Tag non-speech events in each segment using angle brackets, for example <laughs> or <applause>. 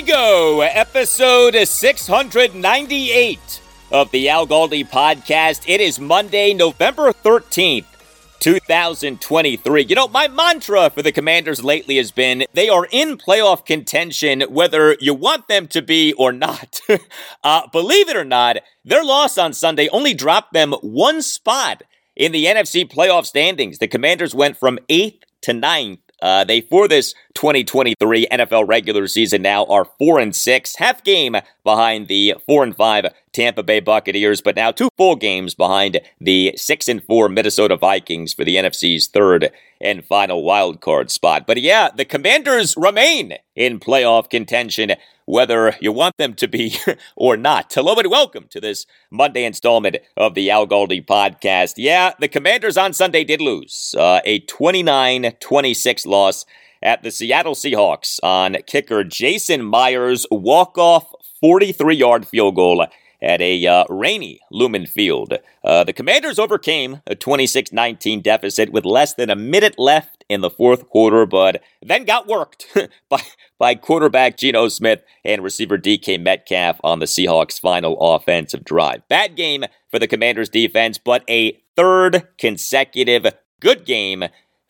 Go. Episode 698 of the Al Galdi podcast. It is Monday, November 13th. 2023. You know, my mantra for the Commanders lately has been they are in playoff contention whether you want them to be or not. <laughs> uh, believe it or not, their loss on Sunday only dropped them one spot in the NFC playoff standings. The Commanders went from eighth to ninth uh, they for this 2023 NFL regular season now are four and six, half game behind the four and five Tampa Bay Buccaneers, but now two full games behind the six and four Minnesota Vikings for the NFC's third and final wild card spot. But yeah, the Commanders remain in playoff contention, whether you want them to be <laughs> or not. Hello and welcome to this Monday installment of the Al Galdi podcast. Yeah, the Commanders on Sunday did lose uh, a 29 26 loss at the Seattle Seahawks on kicker Jason Myers' walk off 43 yard field goal at a uh, rainy Lumen Field. Uh, the Commanders overcame a 26 19 deficit with less than a minute left in the fourth quarter, but then got worked <laughs> by, by quarterback Geno Smith and receiver DK Metcalf on the Seahawks' final offensive drive. Bad game for the Commanders' defense, but a third consecutive good game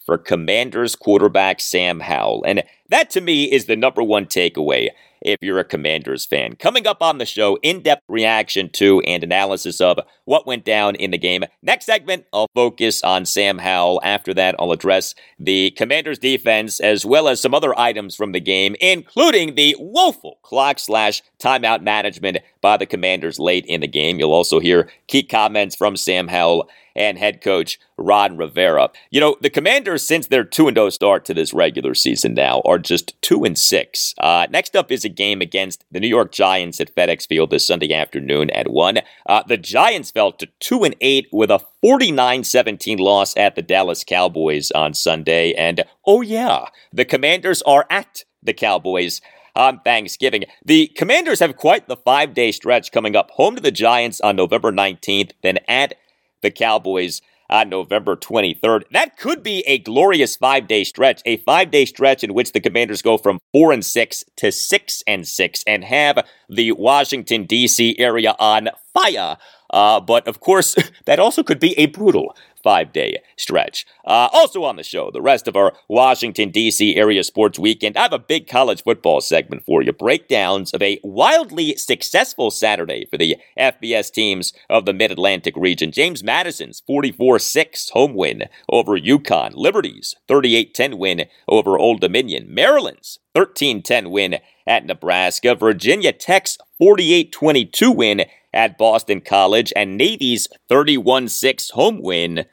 for Commanders quarterback Sam Howell. And that to me is the number one takeaway if you're a Commanders fan. Coming up on the show, in depth reaction to and analysis of what went down in the game. Next segment, I'll focus on Sam Howell. After that, I'll address the Commanders defense as well as some other items from the game, including the woeful clock slash timeout management by the Commanders late in the game. You'll also hear key comments from Sam Howell and head coach Ron Rivera. You know, the Commanders, since their 2 0 start to this regular season now, are just 2 and 6. Uh, next up is a game against the New York Giants at FedEx Field this Sunday afternoon at 1. Uh, the Giants fell to 2 and 8 with a 49 17 loss at the Dallas Cowboys on Sunday. And oh, yeah, the Commanders are at the Cowboys on Thanksgiving. The Commanders have quite the five day stretch coming up home to the Giants on November 19th, then at the Cowboys on November 23rd. That could be a glorious five day stretch, a five day stretch in which the Commanders go from four and six to six and six and have the Washington, D.C. area on fire. Uh, but of course, <laughs> that also could be a brutal five day stretch. Uh, also on the show, the rest of our Washington, D.C. area sports weekend. I have a big college football segment for you. Breakdowns of a wildly successful Saturday for the FBS teams of the Mid Atlantic region. James Madison's 44 6 home win over UConn. Liberty's 38 10 win over Old Dominion. Maryland's 13 10 win at Nebraska. Virginia Tech's 48 22 win at Boston College, and Navy's 31 6 home win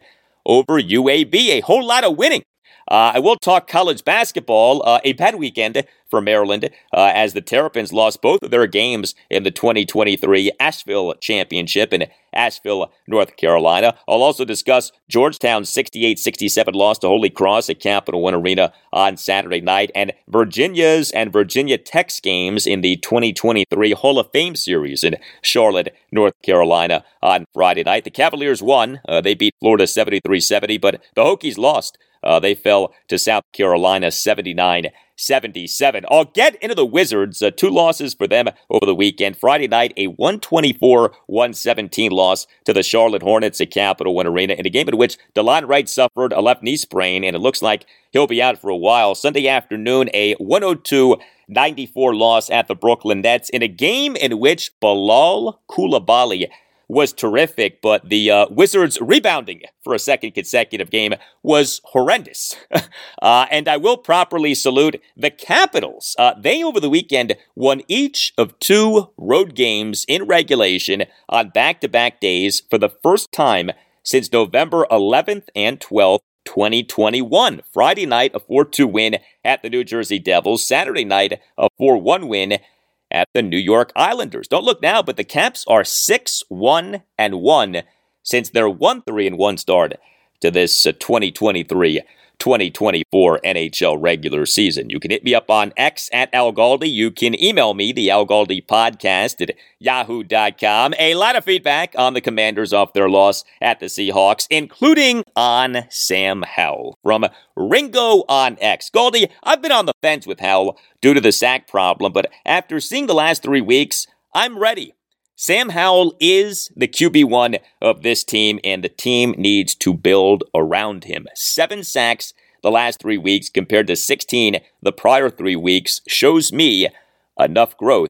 over UAB. A whole lot of winning Uh, I will talk college basketball. Uh, a bad weekend for Maryland uh, as the Terrapins lost both of their games in the 2023 Asheville Championship in Asheville, North Carolina. I'll also discuss Georgetown's 68 67 loss to Holy Cross at Capital One Arena on Saturday night and Virginia's and Virginia Tech's games in the 2023 Hall of Fame series in Charlotte, North Carolina on Friday night. The Cavaliers won. Uh, they beat Florida 73 70, but the Hokies lost. Uh, they fell to South Carolina 79 77. I'll get into the Wizards. Uh, two losses for them over the weekend. Friday night, a 124 117 loss to the Charlotte Hornets at Capital One Arena in a game in which Delon Wright suffered a left knee sprain, and it looks like he'll be out for a while. Sunday afternoon, a 102 94 loss at the Brooklyn Nets in a game in which Bilal Coulibaly was terrific, but the uh, Wizards rebounding for a second consecutive game was horrendous. <laughs> uh, and I will properly salute the Capitals. Uh, they, over the weekend, won each of two road games in regulation on back to back days for the first time since November 11th and 12th. 2021. Friday night, a 4 2 win at the New Jersey Devils. Saturday night, a 4 1 win at the New York Islanders. Don't look now, but the Caps are 6 1 and 1 since their 1 3 and 1 start to this uh, 2023 2024 NHL regular season. You can hit me up on X at Al Galdi. You can email me, the Al Galdi podcast at yahoo.com. A lot of feedback on the Commanders off their loss at the Seahawks, including on Sam Howell from Ringo on X. Galdi, I've been on the fence with Howell due to the sack problem, but after seeing the last three weeks, I'm ready. Sam Howell is the QB1 of this team, and the team needs to build around him. Seven sacks the last three weeks compared to 16 the prior three weeks shows me enough growth.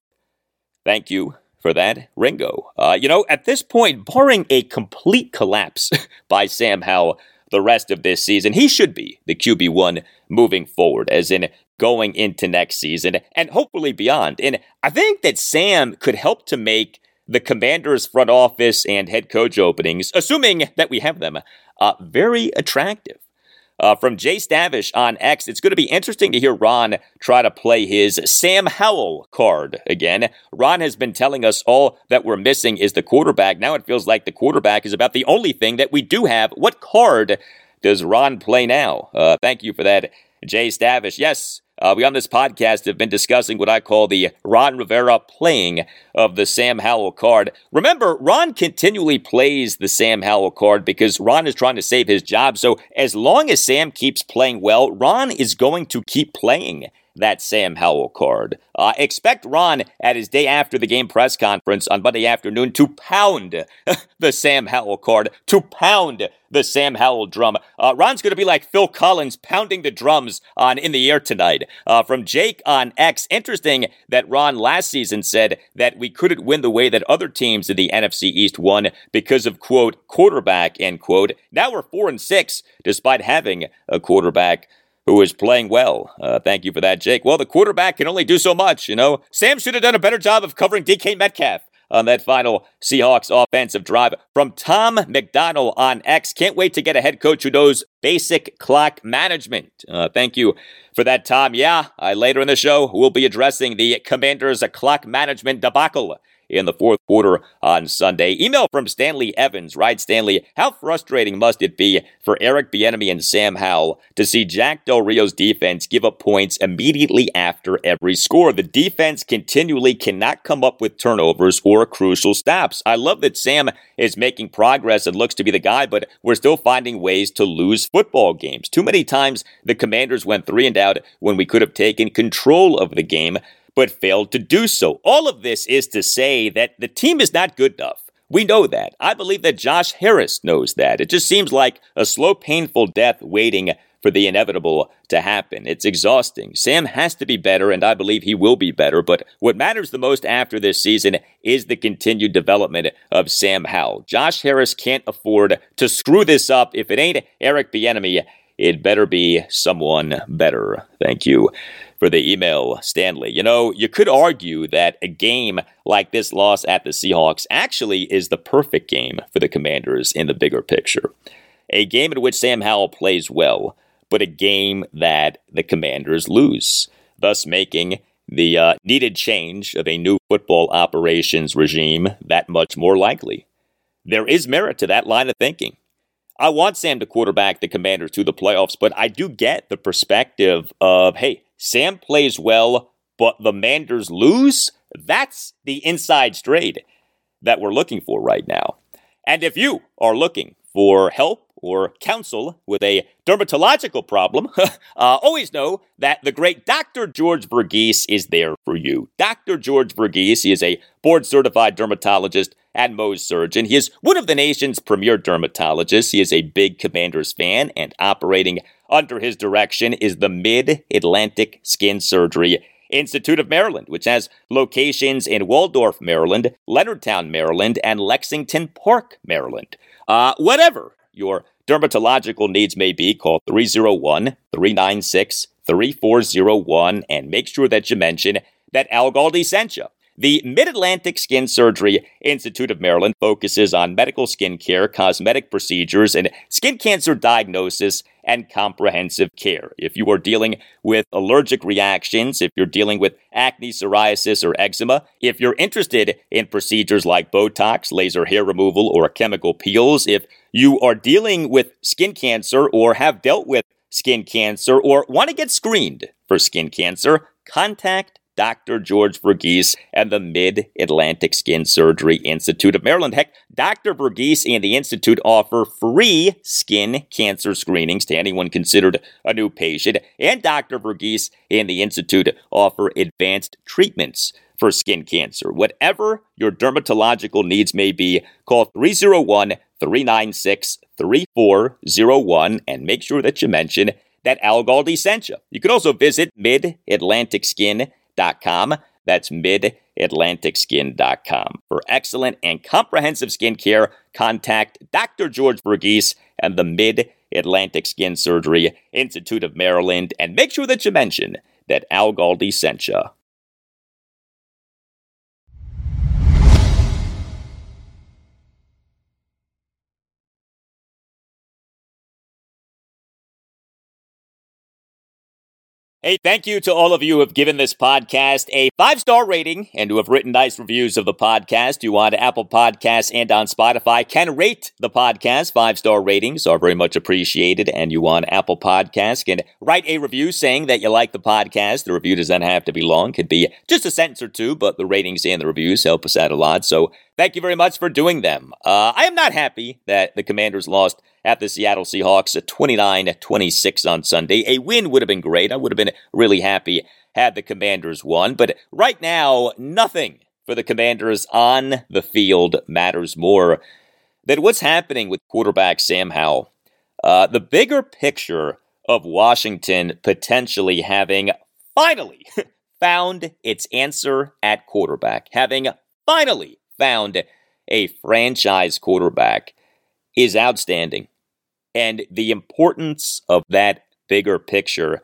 Thank you for that, Ringo. Uh, you know, at this point, barring a complete collapse <laughs> by Sam Howell the rest of this season, he should be the QB1 moving forward, as in going into next season and hopefully beyond. And I think that Sam could help to make the Commanders' front office and head coach openings, assuming that we have them, uh, very attractive. Uh, from Jay Stavish on X, it's going to be interesting to hear Ron try to play his Sam Howell card again. Ron has been telling us all that we're missing is the quarterback. Now it feels like the quarterback is about the only thing that we do have. What card does Ron play now? Uh, thank you for that, Jay Stavish. Yes, uh, we on this podcast have been discussing what I call the Ron Rivera playing of the Sam Howell card. Remember, Ron continually plays the Sam Howell card because Ron is trying to save his job. So as long as Sam keeps playing well, Ron is going to keep playing that Sam Howell card. Uh, expect Ron at his day after the game press conference on Monday afternoon to pound <laughs> the Sam Howell card, to pound the Sam Howell drum. Uh, Ron's going to be like Phil Collins pounding the drums on In the Air tonight. Uh, from Jake on X, interesting that Ron last season said that we couldn't win the way that other teams in the NFC East won because of, quote, quarterback, end quote. Now we're four and six despite having a quarterback who is playing well. Uh, thank you for that, Jake. Well, the quarterback can only do so much, you know. Sam should have done a better job of covering DK Metcalf on that final Seahawks offensive drive. From Tom McDonald on X, can't wait to get a head coach who knows basic clock management. Uh, thank you for that, Tom. Yeah, I, later in the show, we'll be addressing the Commanders' clock management debacle in the fourth quarter on Sunday. Email from Stanley Evans, right? Stanley, how frustrating must it be for Eric Bieniemy and Sam Howell to see Jack Del Rio's defense give up points immediately after every score? The defense continually cannot come up with turnovers or crucial stops. I love that Sam is making progress and looks to be the guy, but we're still finding ways to lose football games. Too many times the Commanders went three and out when we could have taken control of the game but failed to do so. All of this is to say that the team is not good enough. We know that. I believe that Josh Harris knows that. It just seems like a slow, painful death waiting for the inevitable to happen. It's exhausting. Sam has to be better, and I believe he will be better. But what matters the most after this season is the continued development of Sam Howell. Josh Harris can't afford to screw this up. If it ain't Eric Bieniemy, it better be someone better. Thank you for the email, Stanley. You know, you could argue that a game like this loss at the Seahawks actually is the perfect game for the Commanders in the bigger picture. A game in which Sam Howell plays well, but a game that the Commanders lose, thus making the uh, needed change of a new football operations regime that much more likely. There is merit to that line of thinking. I want Sam to quarterback the Commanders to the playoffs, but I do get the perspective of hey, Sam plays well, but the Manders lose. That's the inside straight that we're looking for right now. And if you are looking for help or counsel with a dermatological problem, <laughs> uh, always know that the great Dr. George Verghese is there for you. Dr. George Verghese, he is a board certified dermatologist and Mohs surgeon. He is one of the nation's premier dermatologists. He is a big Commanders fan, and operating under his direction is the Mid Atlantic Skin Surgery Institute of Maryland, which has locations in Waldorf, Maryland, Leonardtown, Maryland, and Lexington Park, Maryland. Uh, whatever your dermatological needs may be, call 301 396 3401 and make sure that you mention that Al Galdi sent you. The Mid Atlantic Skin Surgery Institute of Maryland focuses on medical skin care, cosmetic procedures, and skin cancer diagnosis and comprehensive care. If you are dealing with allergic reactions, if you're dealing with acne, psoriasis, or eczema, if you're interested in procedures like Botox, laser hair removal, or chemical peels, if you are dealing with skin cancer or have dealt with skin cancer or want to get screened for skin cancer, contact Dr. George Verghese and the Mid Atlantic Skin Surgery Institute of Maryland. Heck, Dr. Verghese and the Institute offer free skin cancer screenings to anyone considered a new patient, and Dr. Verghese and the Institute offer advanced treatments for skin cancer. Whatever your dermatological needs may be, call 301 396 3401 and make sure that you mention that Al Galdi sent you. You can also visit midatlanticskin.com. That's midatlanticskin.com. For excellent and comprehensive skin care, contact Dr. George Verghese and the Mid Atlantic Skin Surgery Institute of Maryland and make sure that you mention that Al Galdi sent you. Hey, thank you to all of you who have given this podcast a five star rating and who have written nice reviews of the podcast. You on Apple Podcasts and on Spotify can rate the podcast. Five star ratings are very much appreciated. And you on Apple Podcasts can write a review saying that you like the podcast. The review doesn't have to be long, could be just a sentence or two, but the ratings and the reviews help us out a lot. So thank you very much for doing them. Uh, I am not happy that the Commanders lost at the Seattle Seahawks at 29 26 on Sunday. A win would have been great. I would have been really happy had the Commanders won. But right now, nothing for the Commanders on the field matters more than what's happening with quarterback Sam Howell. Uh, the bigger picture of Washington potentially having finally <laughs> found its answer at quarterback, having finally found a franchise quarterback, is outstanding. And the importance of that bigger picture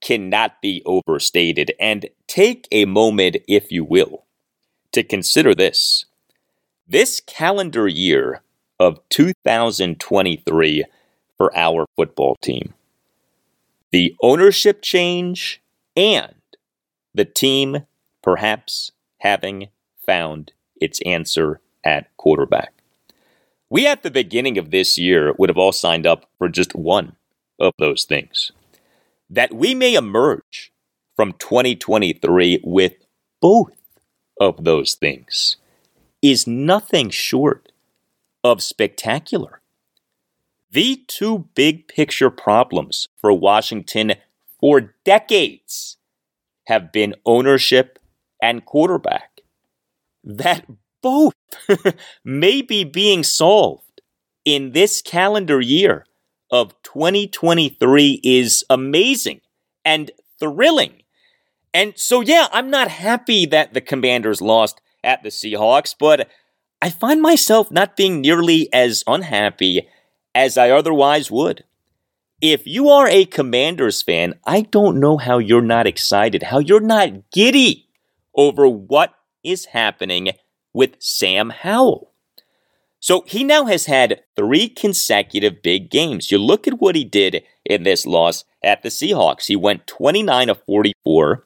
cannot be overstated. And take a moment, if you will, to consider this. This calendar year of 2023 for our football team, the ownership change and the team perhaps having found its answer at quarterback. We at the beginning of this year would have all signed up for just one of those things. That we may emerge from 2023 with both of those things is nothing short of spectacular. The two big picture problems for Washington for decades have been ownership and quarterback. That both <laughs> may be being solved in this calendar year of 2023 is amazing and thrilling. And so, yeah, I'm not happy that the Commanders lost at the Seahawks, but I find myself not being nearly as unhappy as I otherwise would. If you are a Commanders fan, I don't know how you're not excited, how you're not giddy over what is happening with Sam Howell. So he now has had three consecutive big games. You look at what he did in this loss at the Seahawks. He went 29 of 44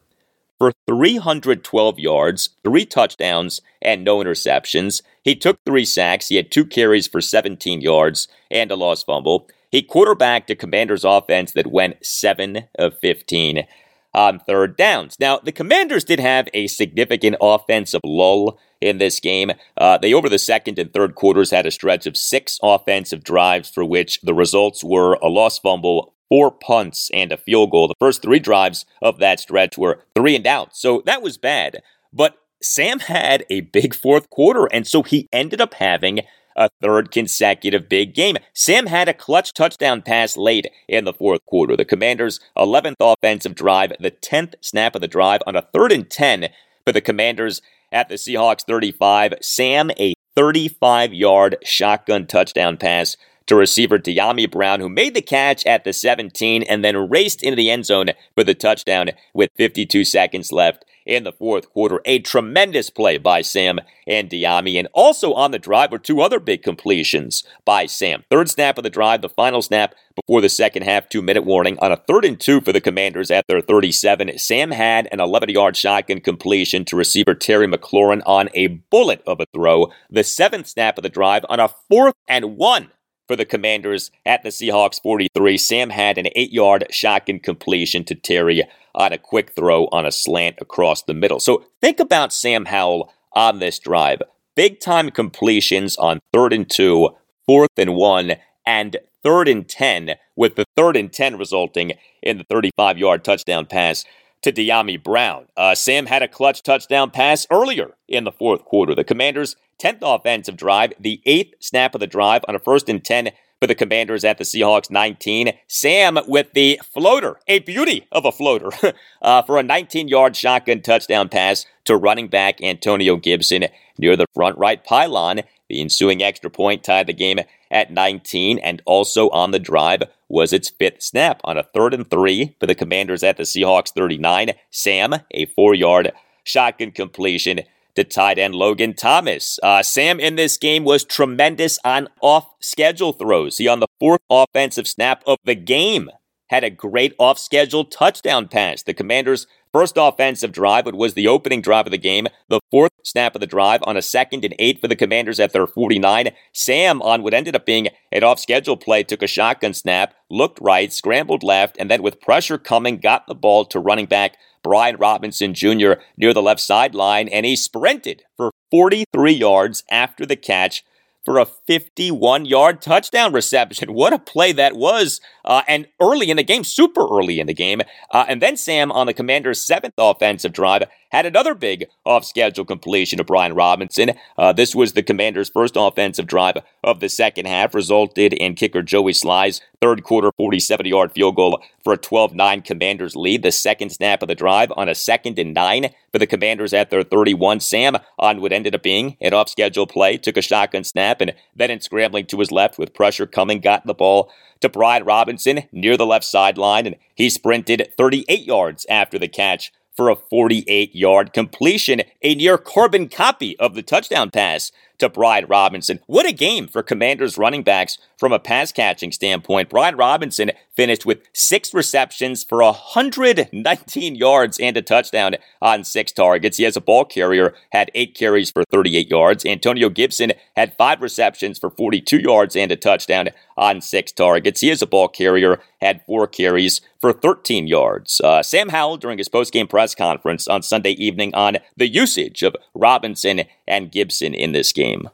for 312 yards, three touchdowns, and no interceptions. He took three sacks. He had two carries for 17 yards and a lost fumble. He quarterbacked a Commanders offense that went 7 of 15 on third downs. Now, the Commanders did have a significant offensive lull in this game. Uh, they, over the second and third quarters, had a stretch of six offensive drives for which the results were a lost fumble, four punts, and a field goal. The first three drives of that stretch were three and out. So that was bad. But Sam had a big fourth quarter, and so he ended up having a third consecutive big game. Sam had a clutch touchdown pass late in the fourth quarter. The Commanders' 11th offensive drive, the 10th snap of the drive on a third and 10 for the Commanders at the Seahawks 35. Sam, a 35 yard shotgun touchdown pass to receiver Dyami Brown, who made the catch at the 17 and then raced into the end zone for the touchdown with 52 seconds left in the fourth quarter. A tremendous play by Sam and Dyami. And also on the drive were two other big completions by Sam. Third snap of the drive, the final snap before the second half, two minute warning. On a third and two for the Commanders at their 37, Sam had an 11 yard shotgun completion to receiver Terry McLaurin on a bullet of a throw. The seventh snap of the drive on a fourth and one for the Commanders at the Seahawks 43. Sam had an eight yard shotgun completion to Terry on a quick throw on a slant across the middle. So think about Sam Howell on this drive. Big time completions on third and two, fourth and one, and third and 10, with the third and 10 resulting in the 35 yard touchdown pass to Dyami Brown. Uh, Sam had a clutch touchdown pass earlier in the fourth quarter. The Commanders' 10th offensive drive, the eighth snap of the drive on a first and 10 for the Commanders at the Seahawks 19. Sam with the floater, a beauty of a floater, <laughs> uh, for a 19 yard shotgun touchdown pass to running back Antonio Gibson near the front right pylon. The ensuing extra point tied the game at 19, and also on the drive was its fifth snap on a third and three for the Commanders at the Seahawks 39. Sam, a four yard shotgun completion to tight end Logan Thomas. Uh, Sam in this game was tremendous on off schedule throws. He on the fourth offensive snap of the game had a great off schedule touchdown pass. The Commanders First offensive drive, it was the opening drive of the game. The fourth snap of the drive on a second and eight for the Commanders at their 49. Sam, on what ended up being an off schedule play, took a shotgun snap, looked right, scrambled left, and then with pressure coming, got the ball to running back Brian Robinson Jr. near the left sideline, and he sprinted for 43 yards after the catch for a 51 yard touchdown reception. <laughs> What a play that was. Uh, and early in the game, super early in the game. Uh, and then Sam on the Commanders' seventh offensive drive had another big off schedule completion to Brian Robinson. Uh, this was the Commanders' first offensive drive of the second half, resulted in kicker Joey Slye's third quarter 47 yard field goal for a 12 9 Commanders lead. The second snap of the drive on a second and nine for the Commanders at their 31. Sam, on what ended up being an off schedule play, took a shotgun snap and then in scrambling to his left with pressure coming, got the ball to Brian Robinson near the left sideline, and he sprinted 38 yards after the catch for a 48 yard completion, a near carbon copy of the touchdown pass to Brian Robinson. What a game for Commanders running backs from a pass catching standpoint. Brian Robinson finished with six receptions for 119 yards and a touchdown on six targets. He has a ball carrier, had eight carries for 38 yards. Antonio Gibson had five receptions for 42 yards and a touchdown on six targets. He is a ball carrier, had four carries for 13 yards. Uh, Sam Howell, during his post-game press conference on Sunday evening on the usage of Robinson and Gibson in this game.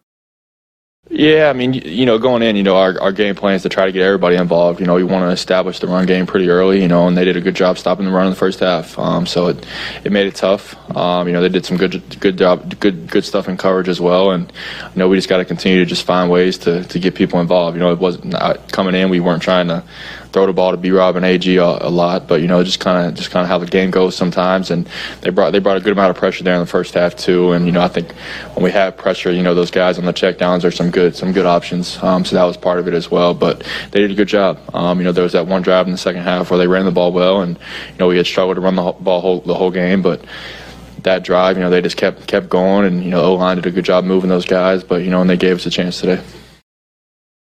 Yeah, I mean, you know, going in, you know, our, our game plan is to try to get everybody involved. You know, we want to establish the run game pretty early, you know, and they did a good job stopping the run in the first half. Um, so it, it made it tough. Um, you know, they did some good good job, good good stuff in coverage as well. And you know, we just got to continue to just find ways to, to get people involved. You know, it wasn't coming in. We weren't trying to throw the ball to B Rob and AG a, a lot, but you know, just kind of just kind of how the game goes sometimes. And they brought they brought a good amount of pressure there in the first half too. And you know, I think when we have pressure, you know, those guys on the checkdowns are some good some good options. Um, so that was part of it as well. But they did a good job. Um, you know, there was that one drive in the second half where they ran the ball well, and you know, we had struggled to run the ball whole, the whole game, but that drive, you know, they just kept kept going, and you know, O line did a good job moving those guys, but you know, and they gave us a chance today.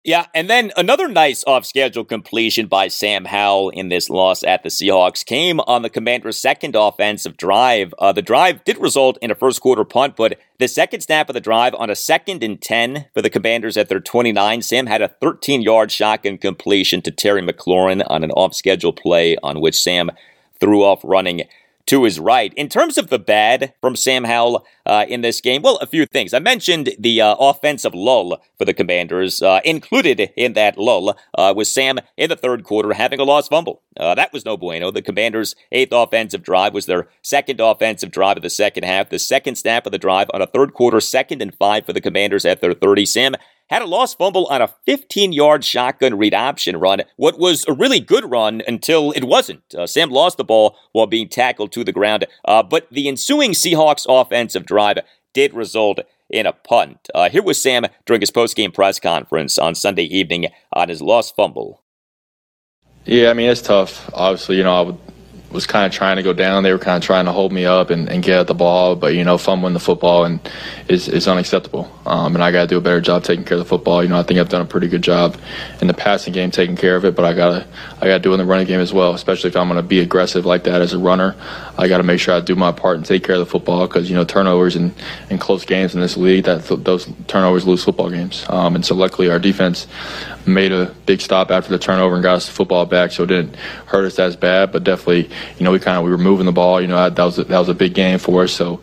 Yeah, and then another nice off schedule completion by Sam Howell in this loss at the Seahawks came on the Commanders' second offensive drive. Uh, the drive did result in a first quarter punt, but the second snap of the drive on a second and 10 for the Commanders at their 29, Sam had a 13 yard shotgun completion to Terry McLaurin on an off schedule play on which Sam threw off running to his right. In terms of the bad from Sam Howell uh, in this game, well, a few things. I mentioned the uh, offensive lull for the Commanders. Uh, included in that lull uh, was Sam in the third quarter having a lost fumble. Uh, that was no bueno. The Commanders' eighth offensive drive was their second offensive drive of the second half. The second snap of the drive on a third quarter, second and five for the Commanders at their 30. Sam had a lost fumble on a 15 yard shotgun read option run, what was a really good run until it wasn't. Uh, Sam lost the ball while being tackled to the ground, uh, but the ensuing Seahawks offensive drive did result in a punt. Uh, here was Sam during his post-game press conference on Sunday evening on his lost fumble. Yeah, I mean, it's tough. Obviously, you know, I would was kind of trying to go down. They were kind of trying to hold me up and, and get at the ball, but you know, fumbling the football and is is unacceptable. Um, and I got to do a better job taking care of the football. You know, I think I've done a pretty good job in the passing game taking care of it, but I gotta I gotta do it in the running game as well. Especially if I'm going to be aggressive like that as a runner, I got to make sure I do my part and take care of the football because you know turnovers and in close games in this league that those turnovers lose football games. Um, and so luckily our defense made a big stop after the turnover and got us the football back, so it didn't hurt us as bad. But definitely, you know, we kind of we were moving the ball. You know, that was a, that was a big game for us. So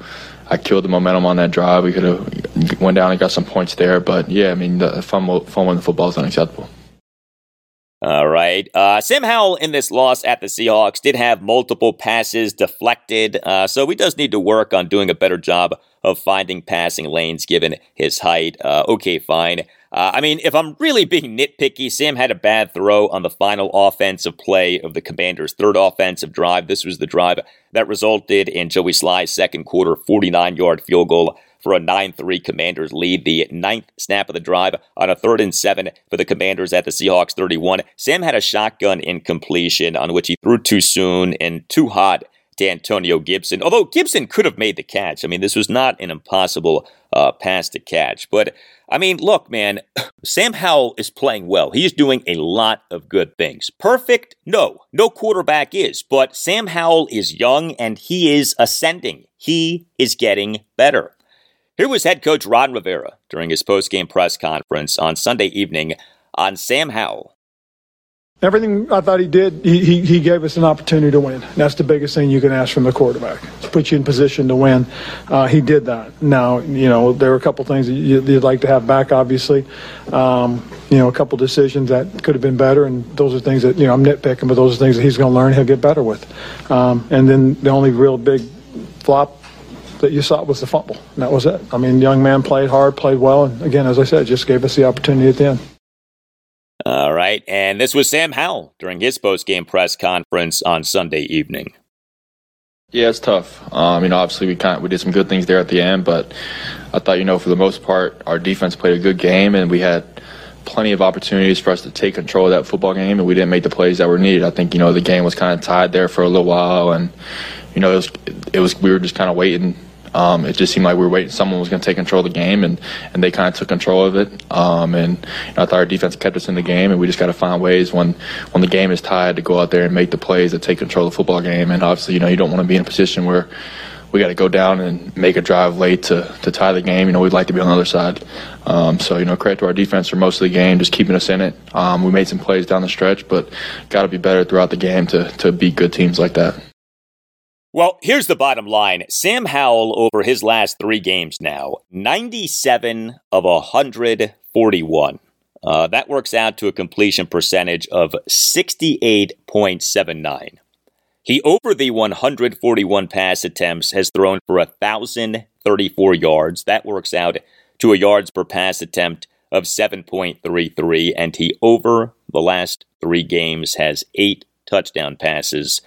I killed the momentum on that drive. We could have went down and got some points there. But yeah, I mean, the fun when the football is unacceptable. All right. Uh, Sam Howell in this loss at the Seahawks did have multiple passes deflected, uh, so he does need to work on doing a better job of finding passing lanes given his height. Uh, okay, fine. Uh, I mean, if I'm really being nitpicky, Sam had a bad throw on the final offensive play of the Commanders' third offensive drive. This was the drive that resulted in Joey Slye's second quarter 49 yard field goal for a 9 3 Commanders lead. The ninth snap of the drive on a third and seven for the Commanders at the Seahawks 31. Sam had a shotgun incompletion on which he threw too soon and too hot to Antonio Gibson. Although Gibson could have made the catch. I mean, this was not an impossible uh, pass to catch. But I mean, look, man, <clears throat> Sam Howell is playing well. He is doing a lot of good things. Perfect? No. No quarterback is. But Sam Howell is young and he is ascending. He is getting better. Here was head coach Ron Rivera during his post-game press conference on Sunday evening on Sam Howell Everything I thought he did, he, he, he, gave us an opportunity to win. That's the biggest thing you can ask from the quarterback, put you in position to win. Uh, he did that. Now, you know, there were a couple things that you'd like to have back, obviously. Um, you know, a couple decisions that could have been better, and those are things that, you know, I'm nitpicking, but those are things that he's going to learn, he'll get better with. Um, and then the only real big flop that you saw was the fumble. And that was it. I mean, young man played hard, played well, and again, as I said, just gave us the opportunity at the end. All right. And this was Sam Howell during his post game press conference on Sunday evening. Yeah, it's tough. Um, you know, obviously we kind of, we did some good things there at the end, but I thought you know for the most part our defense played a good game and we had plenty of opportunities for us to take control of that football game and we didn't make the plays that were needed. I think you know the game was kind of tied there for a little while and you know it was it was we were just kind of waiting um, it just seemed like we were waiting. Someone was going to take control of the game, and, and they kind of took control of it. Um, and you know, I thought our defense kept us in the game, and we just got to find ways when when the game is tied to go out there and make the plays that take control of the football game. And obviously, you know, you don't want to be in a position where we got to go down and make a drive late to, to tie the game. You know, we'd like to be on the other side. Um, so, you know, credit to our defense for most of the game, just keeping us in it. Um, we made some plays down the stretch, but got to be better throughout the game to, to beat good teams like that. Well, here's the bottom line Sam Howell, over his last three games now, 97 of 141. Uh, that works out to a completion percentage of 68.79. He, over the 141 pass attempts, has thrown for 1,034 yards. That works out to a yards per pass attempt of 7.33. And he, over the last three games, has eight touchdown passes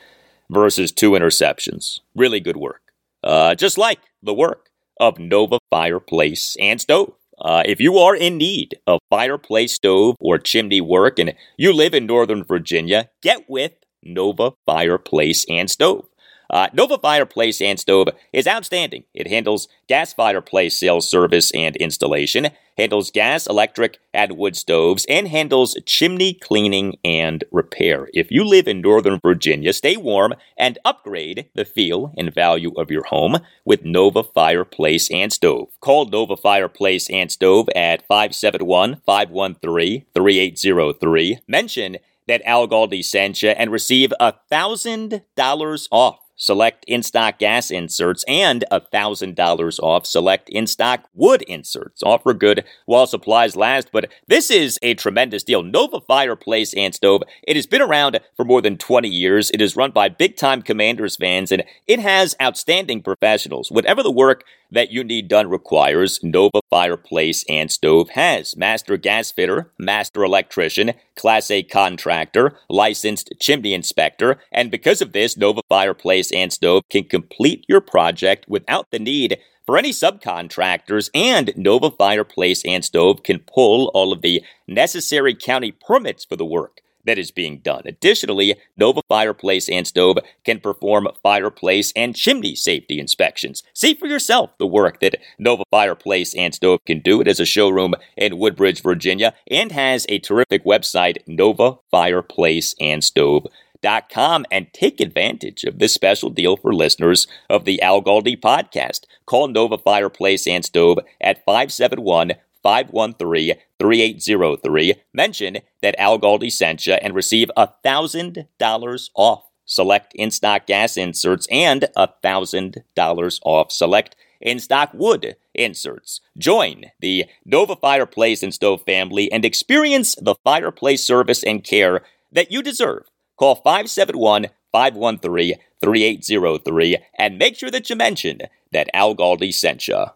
versus two interceptions. Really good work. Uh, just like the work of Nova Fireplace and Stove. Uh, if you are in need of fireplace stove or chimney work and you live in Northern Virginia, get with Nova Fireplace and Stove. Uh, Nova Fireplace and Stove is outstanding. It handles gas fireplace sales service and installation, handles gas, electric, and wood stoves, and handles chimney cleaning and repair. If you live in Northern Virginia, stay warm and upgrade the feel and value of your home with Nova Fireplace and Stove. Call Nova Fireplace and Stove at 571 513 3803. Mention that Al Galdi sent you and receive $1,000 off select in stock gas inserts and $1,000 off select in stock wood inserts. Offer good while supplies last, but this is a tremendous deal. Nova Fireplace and Stove. It has been around for more than 20 years. It is run by big time Commanders fans and it has outstanding professionals. Whatever the work that you need done requires Nova Fireplace and Stove has. Master gas fitter, master electrician, Class A contractor, licensed chimney inspector, and because of this, Nova Fireplace and Stove can complete your project without the need for any subcontractors, and Nova Fireplace and Stove can pull all of the necessary county permits for the work that is being done. Additionally, Nova Fireplace and Stove can perform fireplace and chimney safety inspections. See for yourself the work that Nova Fireplace and Stove can do. It has a showroom in Woodbridge, Virginia, and has a terrific website, Nova Fireplace and Stove. Dot Com and take advantage of this special deal for listeners of the Al Galdi podcast. Call Nova Fireplace and Stove at 571 513 3803. Mention that Al Galdi sent you and receive $1,000 off select in stock gas inserts and $1,000 off select in stock wood inserts. Join the Nova Fireplace and Stove family and experience the fireplace service and care that you deserve. Call 571 513 3803 and make sure that you mention that Al Galdi sent you.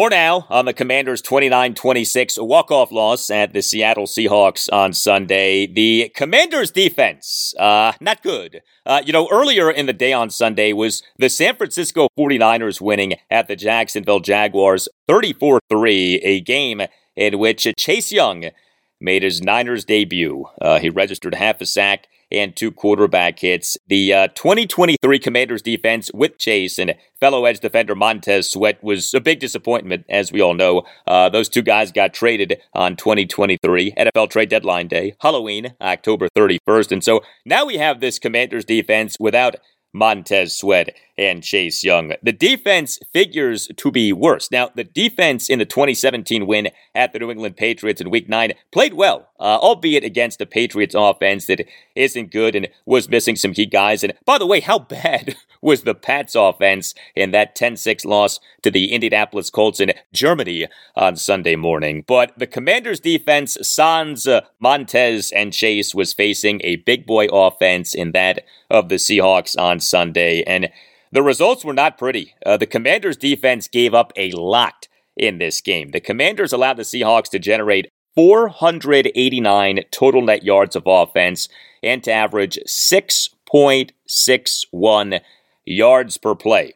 More now on the Commanders' 29 26 walk off loss at the Seattle Seahawks on Sunday. The Commanders' defense, uh, not good. Uh, you know, earlier in the day on Sunday was the San Francisco 49ers winning at the Jacksonville Jaguars 34 3, a game in which Chase Young made his Niners debut. Uh, he registered half a sack and two quarterback hits. The uh, 2023 Commanders defense with Chase and fellow edge defender Montez Sweat was a big disappointment, as we all know. Uh, those two guys got traded on 2023 NFL trade deadline day, Halloween, October 31st. And so now we have this Commanders defense without Montez Sweat and Chase Young. The defense figures to be worse. Now, the defense in the 2017 win at the New England Patriots in Week 9 played well, uh, albeit against the Patriots offense that isn't good and was missing some key guys. And by the way, how <laughs> bad was the Pats offense in that 10-6 loss to the Indianapolis Colts in Germany on Sunday morning? But the Commanders defense, Sans, uh, Montez, and Chase was facing a big boy offense in that of the Seahawks on Sunday. And the results were not pretty. Uh, the Commanders' defense gave up a lot in this game. The Commanders allowed the Seahawks to generate 489 total net yards of offense and to average 6.61 yards per play.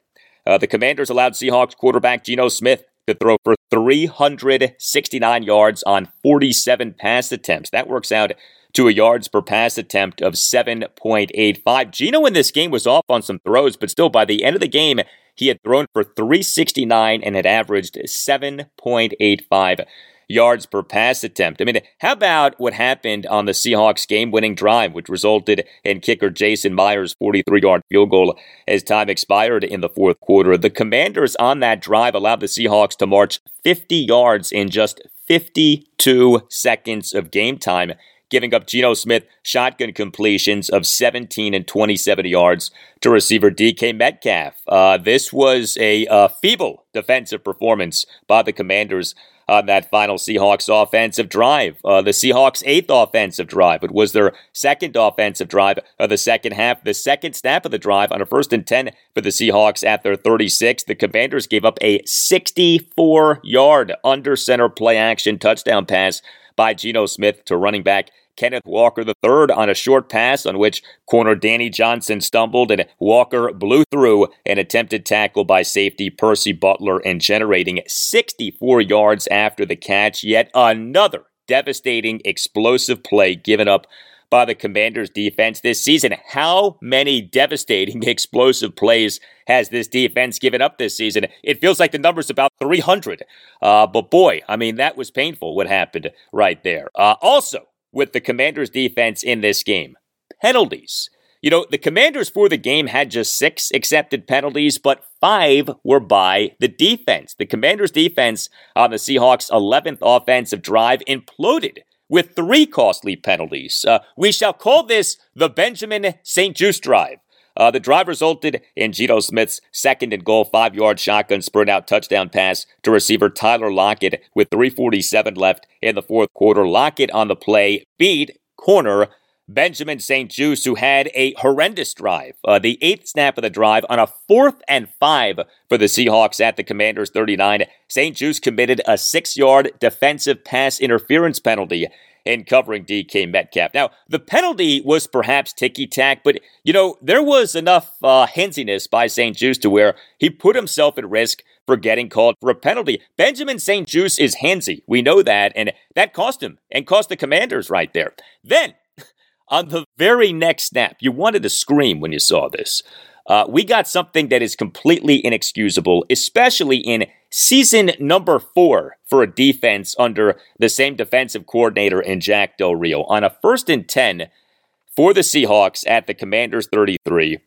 Uh, the Commanders allowed Seahawks quarterback Geno Smith to throw for 369 yards on 47 pass attempts. That works out to a yards per pass attempt of 7.85. Geno in this game was off on some throws, but still by the end of the game, he had thrown for 369 and had averaged 7.85 yards per pass attempt. I mean, how about what happened on the Seahawks game winning drive, which resulted in kicker Jason Myers' 43 yard field goal as time expired in the fourth quarter? The commanders on that drive allowed the Seahawks to march 50 yards in just 52 seconds of game time giving up Geno Smith shotgun completions of 17 and 27 yards to receiver DK Metcalf. Uh, this was a uh, feeble defensive performance by the Commanders on that final Seahawks offensive drive. Uh, the Seahawks' eighth offensive drive. It was their second offensive drive of the second half. The second snap of the drive on a first and 10 for the Seahawks at their 36. The Commanders gave up a 64 yard under center play action touchdown pass by Geno Smith to running back Kenneth Walker III on a short pass on which corner Danny Johnson stumbled and Walker blew through an attempted tackle by safety Percy Butler and generating 64 yards after the catch. Yet another devastating, explosive play given up by the Commanders defense this season. How many devastating, <laughs> explosive plays has this defense given up this season? It feels like the number's about 300. Uh, but boy, I mean, that was painful what happened right there. Uh, also, with the Commanders defense in this game. Penalties. You know, the Commanders for the game had just six accepted penalties, but five were by the defense. The Commanders' defense on the Seahawks' 11th offensive drive imploded with three costly penalties. Uh, we shall call this the Benjamin St-Juste drive. Uh, the drive resulted in Geno Smith's second and goal five yard shotgun sprint out touchdown pass to receiver Tyler Lockett with 347 left in the fourth quarter. Lockett on the play beat corner Benjamin St-Juste, who had a horrendous drive. Uh, the eighth snap of the drive on a fourth and five for the Seahawks at the Commanders 39. St-Juste committed a six yard defensive pass interference penalty in covering DK Metcalf. Now, the penalty was perhaps ticky tack, but, you know, there was enough uh, hinsiness by St-Juste to where he put himself at risk for getting called for a penalty. Benjamin St-Juste is handsy. We know that, and that cost him and cost the commanders right there. Then, <laughs> on the very next snap, you wanted to scream when you saw this. Uh, we got something that is completely inexcusable, especially in season number four for a defense under the same defensive coordinator in Jack Del Rio. On a first and 10 for the Seahawks at the Commanders 33,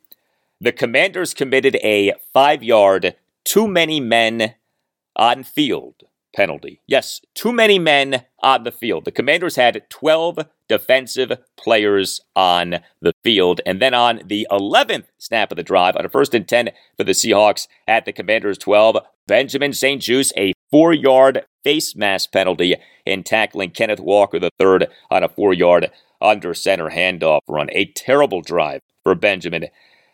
the Commanders committed a five yard, too many men on field penalty. Yes, too many men on the field. The Commanders had 12 defensive players on the field. And then on the 11th snap of the drive, on a first and 10 for the Seahawks at the Commanders 12, Benjamin St-Juste, a four yard face mask penalty in tackling Kenneth Walker III on a four yard under center handoff run. A terrible drive for Benjamin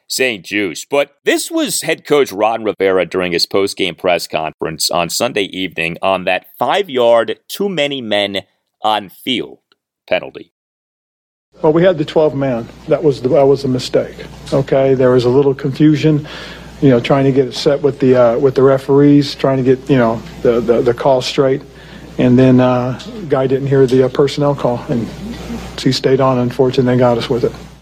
St-Juste. But this was head coach Ron Rivera during his post-game press conference on Sunday evening on that five yard, too many men on field penalty. Well, we had the 12 man. That was the, that was a mistake. Okay, there was a little confusion. You know, trying to get it set with the uh, with the referees, trying to get you know the the, the call straight, and then uh, guy didn't hear the uh, personnel call, and he stayed on. Unfortunately, they got us with it.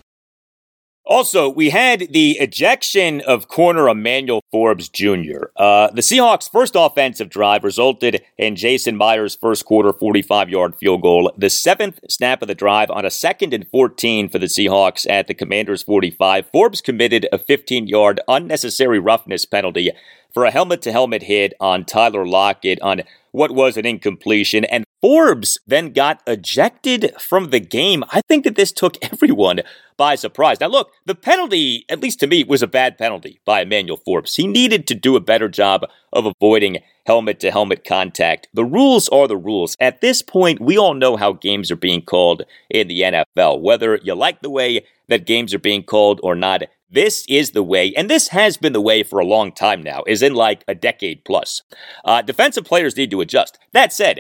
Also, we had the ejection of corner Emmanuel Forbes Jr. Uh, the Seahawks' first offensive drive resulted in Jason Myers' first quarter 45 yard field goal. The seventh snap of the drive on a second and 14 for the Seahawks at the Commanders' 45. Forbes committed a 15 yard unnecessary roughness penalty for a helmet to helmet hit on Tyler Lockett on what was an incompletion. And Forbes then got ejected from the game. I think that this took <laughs> everyone by surprise. Now, look, the penalty, at least to me, was a bad penalty by Emmanuel Forbes. He needed to do a better job of avoiding helmet to helmet contact. The rules are the rules. At this point, we all know how games are being called in the NFL. Whether you like the way that games are being called or not, this is the way, and this has been the way for a long time now, is in like a decade plus. Uh, defensive players need to adjust. That said,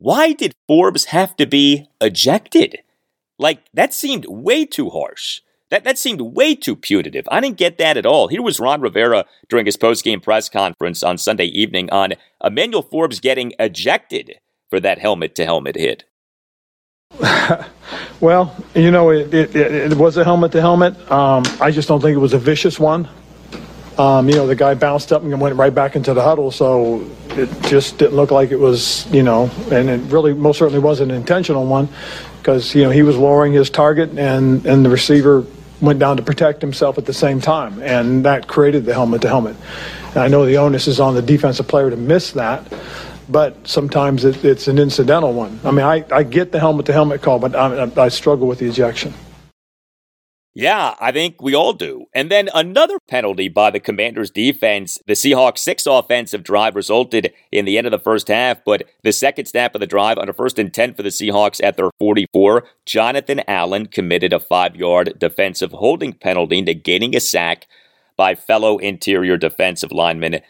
why did Forbes have to be ejected? Like, that seemed way too harsh. That, that seemed way too punitive. I didn't get that at all. Here was Ron Rivera during his post-game press conference on Sunday evening on Emmanuel Forbes getting ejected for that helmet to helmet hit. <laughs> well, you know, it, it, it, was a helmet to helmet. I just don't think it was a vicious one. Um, you know, the guy bounced up and went right back into the huddle, so it just didn't look like it was, you know, and it really most certainly wasn't an intentional one because, you know, he was lowering his target and, and the receiver went down to protect himself at the same time, and that created the helmet to helmet. I know the onus is on the defensive player to miss that but sometimes it, it's an incidental one. I mean, I, I get the helmet to helmet call, but I, I struggle with the ejection. Yeah, I think we all do. And then another penalty by the Commanders' defense. The Seahawks' six offensive drive resulted in the end of the first half, but the second snap of the drive on a first and 10 for the Seahawks at their 44, Jonathan Allen committed a five yard defensive holding penalty, negating a sack by fellow interior defensive lineman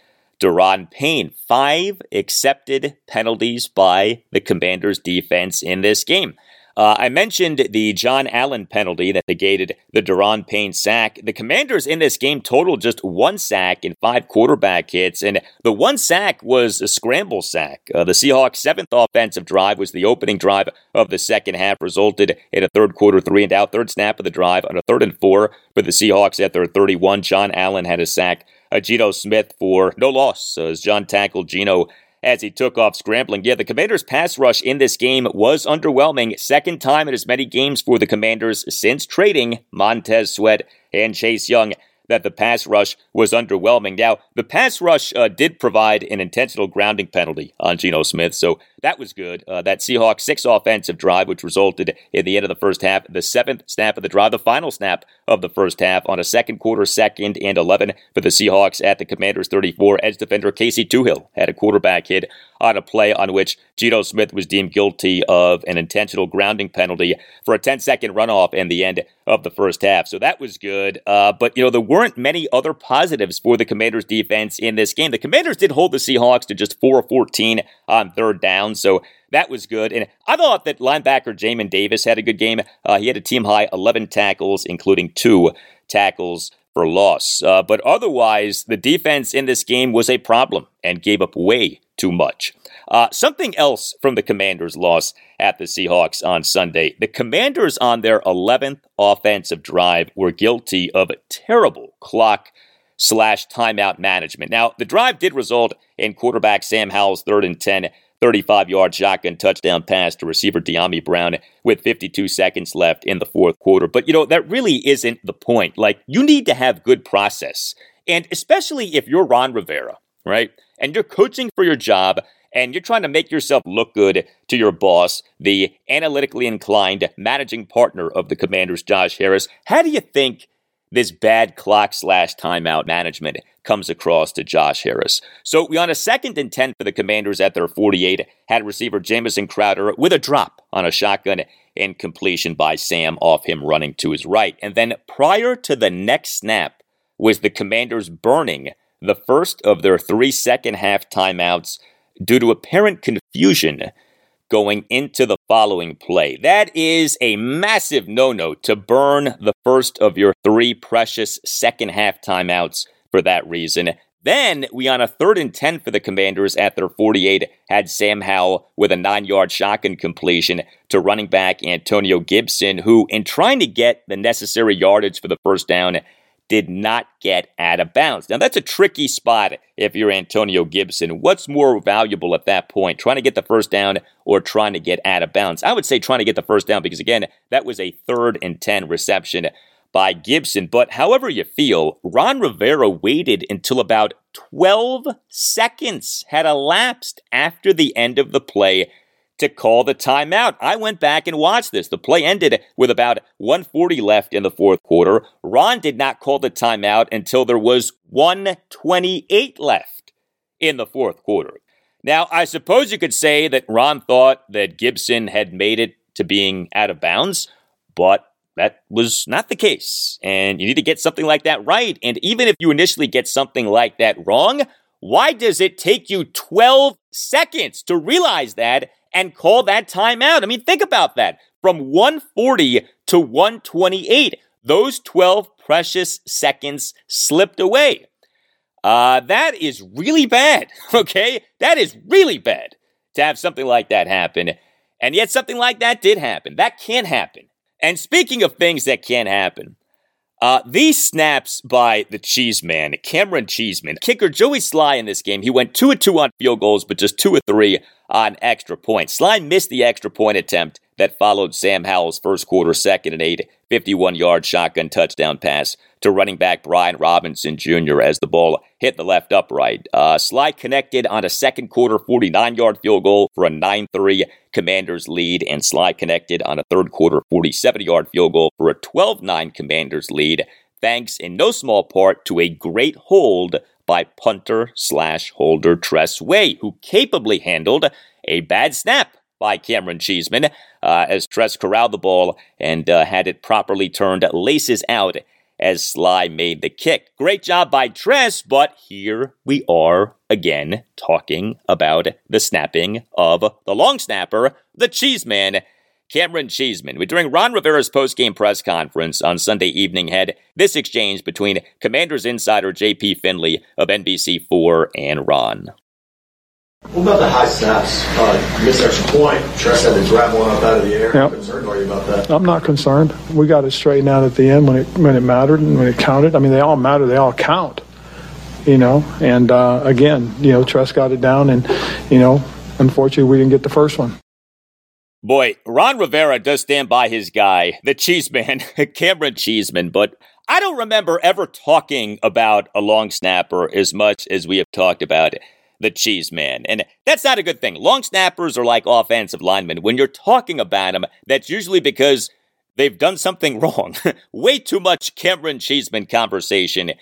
Daron Payne. Five accepted penalties by the Commanders defense in this game. Uh, I mentioned the John Allen penalty that negated the Daron Payne sack. The Commanders in this game totaled just one sack and five quarterback hits, and the one sack was a scramble sack. Uh, the Seahawks' seventh offensive drive was the opening drive of the second half, resulted in a third quarter three and out, third snap of the drive on a third and four for the Seahawks at their 31. John Allen had a sack. Uh, Geno Smith for no loss as John tackled Geno as he took off scrambling. Yeah, the Commanders' pass rush in this game was underwhelming. Second time in as many games for the Commanders since trading Montez Sweat and Chase Young that the pass rush was underwhelming. Now, the pass rush uh, did provide an intentional grounding penalty on Geno Smith, so that was good. Uh, that Seahawks six offensive drive, which resulted in the end of the first half, the seventh snap of the drive, the final snap of the first half on a second quarter, second and 11 for the Seahawks at the Commanders 34. Edge defender Casey Toohill had a quarterback hit on a play on which Geno Smith was deemed guilty of an intentional grounding penalty for a 10 second runoff in the end of the first half. So that was good. Uh, but, you know, there weren't many other positives for the Commanders defense in this game. The Commanders did hold the Seahawks to just 4 14 on third down. So that was good. And I thought that linebacker Jamin Davis had a good game. Uh, he had a team high 11 tackles, including two tackles for loss. Uh, but otherwise, the defense in this game was a problem and gave up way too much. Uh, something else from the Commanders' loss at the Seahawks on Sunday. The Commanders, on their 11th offensive drive, were guilty of terrible clock slash timeout management. Now, the drive did result in quarterback Sam Howell's third and 10 35 yard shotgun touchdown pass to receiver Dyami Brown with 52 seconds left in the fourth quarter. But, you know, that really isn't the point. Like, you need to have good process. And especially if you're Ron Rivera, right? And you're coaching for your job and you're trying to make yourself look good to your boss, the analytically inclined managing partner of the Commanders, Josh Harris. How do you think this bad clock slash timeout management comes across to Josh Harris. So we on a second and 10 for the Commanders at their 48 had receiver Jamison Crowder with a drop on a shotgun and completion by Sam off him running to his right. And then prior to the next snap was the Commanders burning the first of their three second half timeouts due to apparent confusion going into the following play. That is a massive no no to burn the first of your three precious second half timeouts for that reason. Then we on a third and 10 for the Commanders at their 48 had Sam Howell with a nine yard shotgun completion to running back Antonio Gibson, who, in trying to get the necessary yardage for the first down, did not get out of bounds. Now, that's a tricky spot if you're Antonio Gibson. What's more valuable at that point, trying to get the first down or trying to get out of bounds? I would say trying to get the first down because, again, that was a third and 10 reception by Gibson. But however you feel, Ron Rivera waited until about 12 seconds had elapsed after the end of the play to call the timeout. I went back and watched this. The play ended with about 140 left in the fourth quarter. Ron did not call the timeout until there was 128 left in the fourth quarter. Now, I suppose you could say that Ron thought that Gibson had made it to being out of bounds, but that was not the case. And you need to get something like that right. And even if you initially get something like that wrong, why does it take you 12 seconds to realize that and call that timeout. I mean, think about that. From 140 to 128, those 12 precious seconds slipped away. Uh, that is really bad, <laughs> okay? That is really bad to have something like that happen. And yet, something like that did happen. That can't happen. And speaking of things that can't happen, uh, these snaps by the Cheeseman, Cameron Cheeseman, kicker Joey Slye in this game, he went 2 2 on field goals, but just 2 of 3 on extra points. Slye missed the extra point attempt that followed Sam Howell's first quarter second and eight 51 yard shotgun touchdown pass to running back Brian Robinson Jr. as the ball hit the left upright. Uh, Slye connected on a second quarter 49 yard field goal for a 9 3 Commanders lead, and Slye connected on a third quarter 47 yard field goal for a 12 9 Commanders lead, thanks in no small part to a great hold by punter slash holder Tress Way, who capably handled a bad snap by Cameron Cheeseman uh, as Tress corralled the ball and uh, had it properly turned laces out as Slye made the kick. Great job by Tress, but here we are again talking about the snapping of the long snapper, the Cheeseman, Cameron Cheeseman. During Ron Rivera's post-game press conference on Sunday evening had this exchange between Commanders insider J.P. Finley of NBC4 and Ron. What about the high snaps? Uh, missed extra point. Tress had to grab one up out of the air. Yep. Concerned are you about that? I'm not concerned. We got it straightened out at the end when it when it mattered and when it counted. I mean, they all matter. They all count. You know, and uh, again, you know, Tress got it down, and you know, unfortunately, we didn't get the first one. Boy, Ron Rivera does stand by his guy, the Cheeseman, <laughs> Cameron Cheeseman, but I don't remember ever talking about a long snapper as much as we have talked about it the cheese man. And that's not a good thing. Long snappers are like offensive linemen. When you're talking about them, that's usually because they've done something <laughs> wrong. Way too much Cameron Cheeseman conversation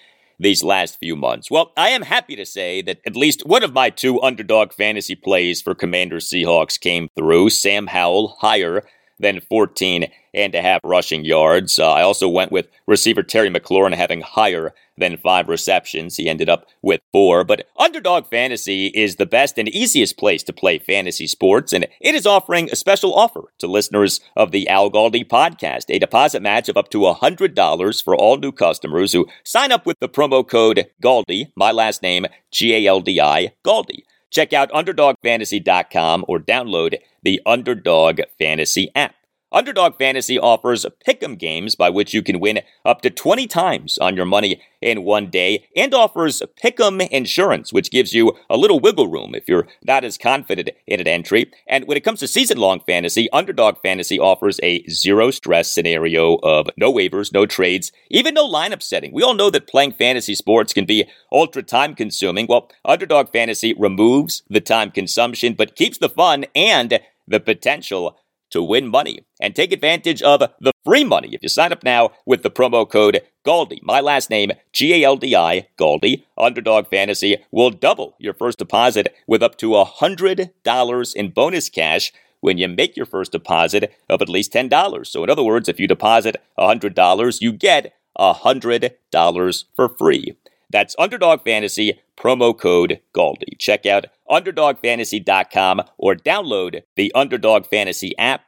these last few months. Well, I am happy to say that at least one of my two underdog fantasy plays for Commander Seahawks came through. Sam Howell higher than 14 and a half rushing yards. Uh, I also went with receiver Terry McLaurin having higher than five receptions. He ended up with four. But Underdog Fantasy is the best and easiest place to play fantasy sports, and it is offering a special offer to listeners of the Al Galdi podcast a deposit match of up to $100 for all new customers who sign up with the promo code GALDI, my last name, G A L D I, GALDI. Check out UnderdogFantasy.com or download the Underdog Fantasy app. Underdog Fantasy offers pick'em games by which you can win up to 20 times on your money in one day and offers pick'em insurance, which gives you a little wiggle room if you're not as confident in an entry. And when it comes to season-long fantasy, Underdog Fantasy offers a zero stress scenario of no waivers, no trades, even no lineup setting. We all know that playing fantasy sports can be ultra time consuming. Well, Underdog Fantasy removes the time consumption but keeps the fun and the potential to win money and take advantage of the free money if you sign up now with the promo code GALDI. My last name, G A L D I, GALDI. Underdog Fantasy will double your first deposit with up to $100 in bonus cash when you make your first deposit of at least $10. So, in other words, if you deposit $100, you get $100 for free. That's Underdog Fantasy, promo code GALDI. Check out UnderdogFantasy.com or download the Underdog Fantasy app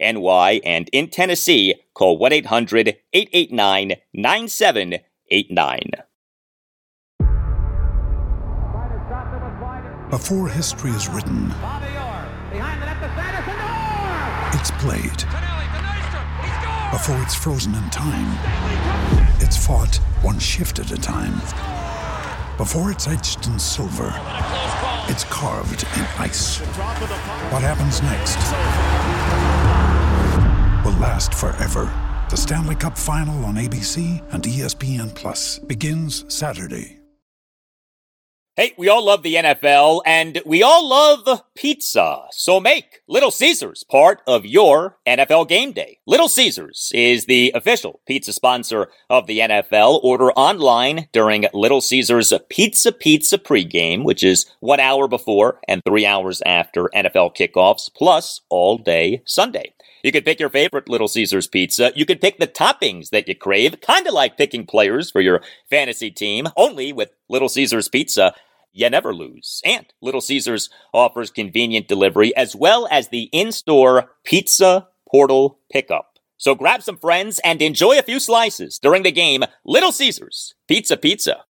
NY. And in Tennessee, call 1 800 889 9789. Before history is written, it's played. Before it's frozen in time, it's fought one shift at a time. Before it's etched in silver, it's carved in ice. What happens next will last forever. The Stanley Cup Final on ABC and ESPN Plus begins Saturday. Hey, we all love the NFL and we all love pizza. So make Little Caesars part of your NFL game day. Little Caesars is the official pizza sponsor of the NFL. Order online during Little Caesars Pizza Pizza pregame, which is one hour before and three hours after NFL kickoffs, plus all day Sunday. You could pick your favorite Little Caesars pizza. You could pick the toppings that you crave, kind of like picking players for your fantasy team, only with Little Caesars pizza you never lose. And Little Caesars offers convenient delivery as well as the in store pizza portal pickup. So grab some friends and enjoy a few slices during the game. Little Caesars, pizza, pizza.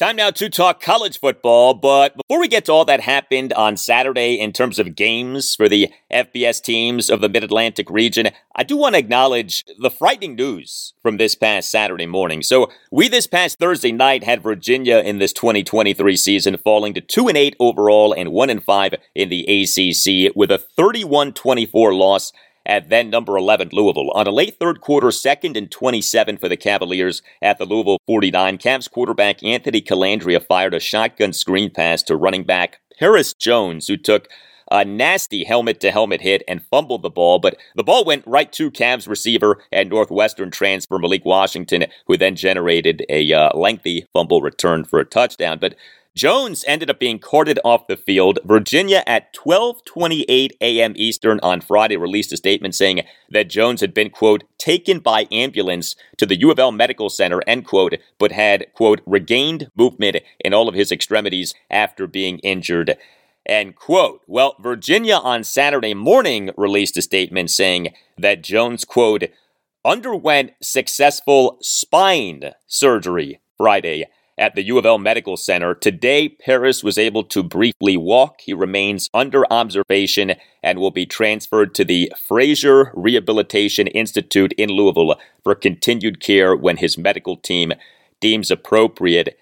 Time now to talk college football, but before we get to all that happened on Saturday in terms of games for the FBS teams of the Mid Atlantic region, I do want to acknowledge the frightening news from this past Saturday morning. So, we this past Thursday night had Virginia in this 2023 season falling to 2 and 8 overall and 1 and 5 in the ACC with a 31 24 loss at then number 11 Louisville. On a late third quarter, second and 27 for the Cavaliers at the Louisville 49. Cavs quarterback Anthony Colandrea fired a shotgun screen pass to running back Perris Jones, who took a nasty helmet to helmet hit and fumbled the ball, but the ball went right to Cavs receiver and Northwestern transfer Malik Washington, who then generated a uh, lengthy fumble return for a touchdown. But Jones ended up being carted off the field. Virginia at 12:28 a.m. Eastern on Friday released a statement saying that Jones had been quote taken by ambulance to the U of L Medical Center end quote, but had quote regained movement in all of his extremities after being injured. End quote. Well, Virginia on Saturday morning released a statement saying that Jones quote underwent successful spine surgery Friday at the U of L Medical Center. Today, Perris was able to briefly walk. He remains under observation and will be transferred to the Frazier Rehabilitation Institute in Louisville for continued care when his medical team deems appropriate.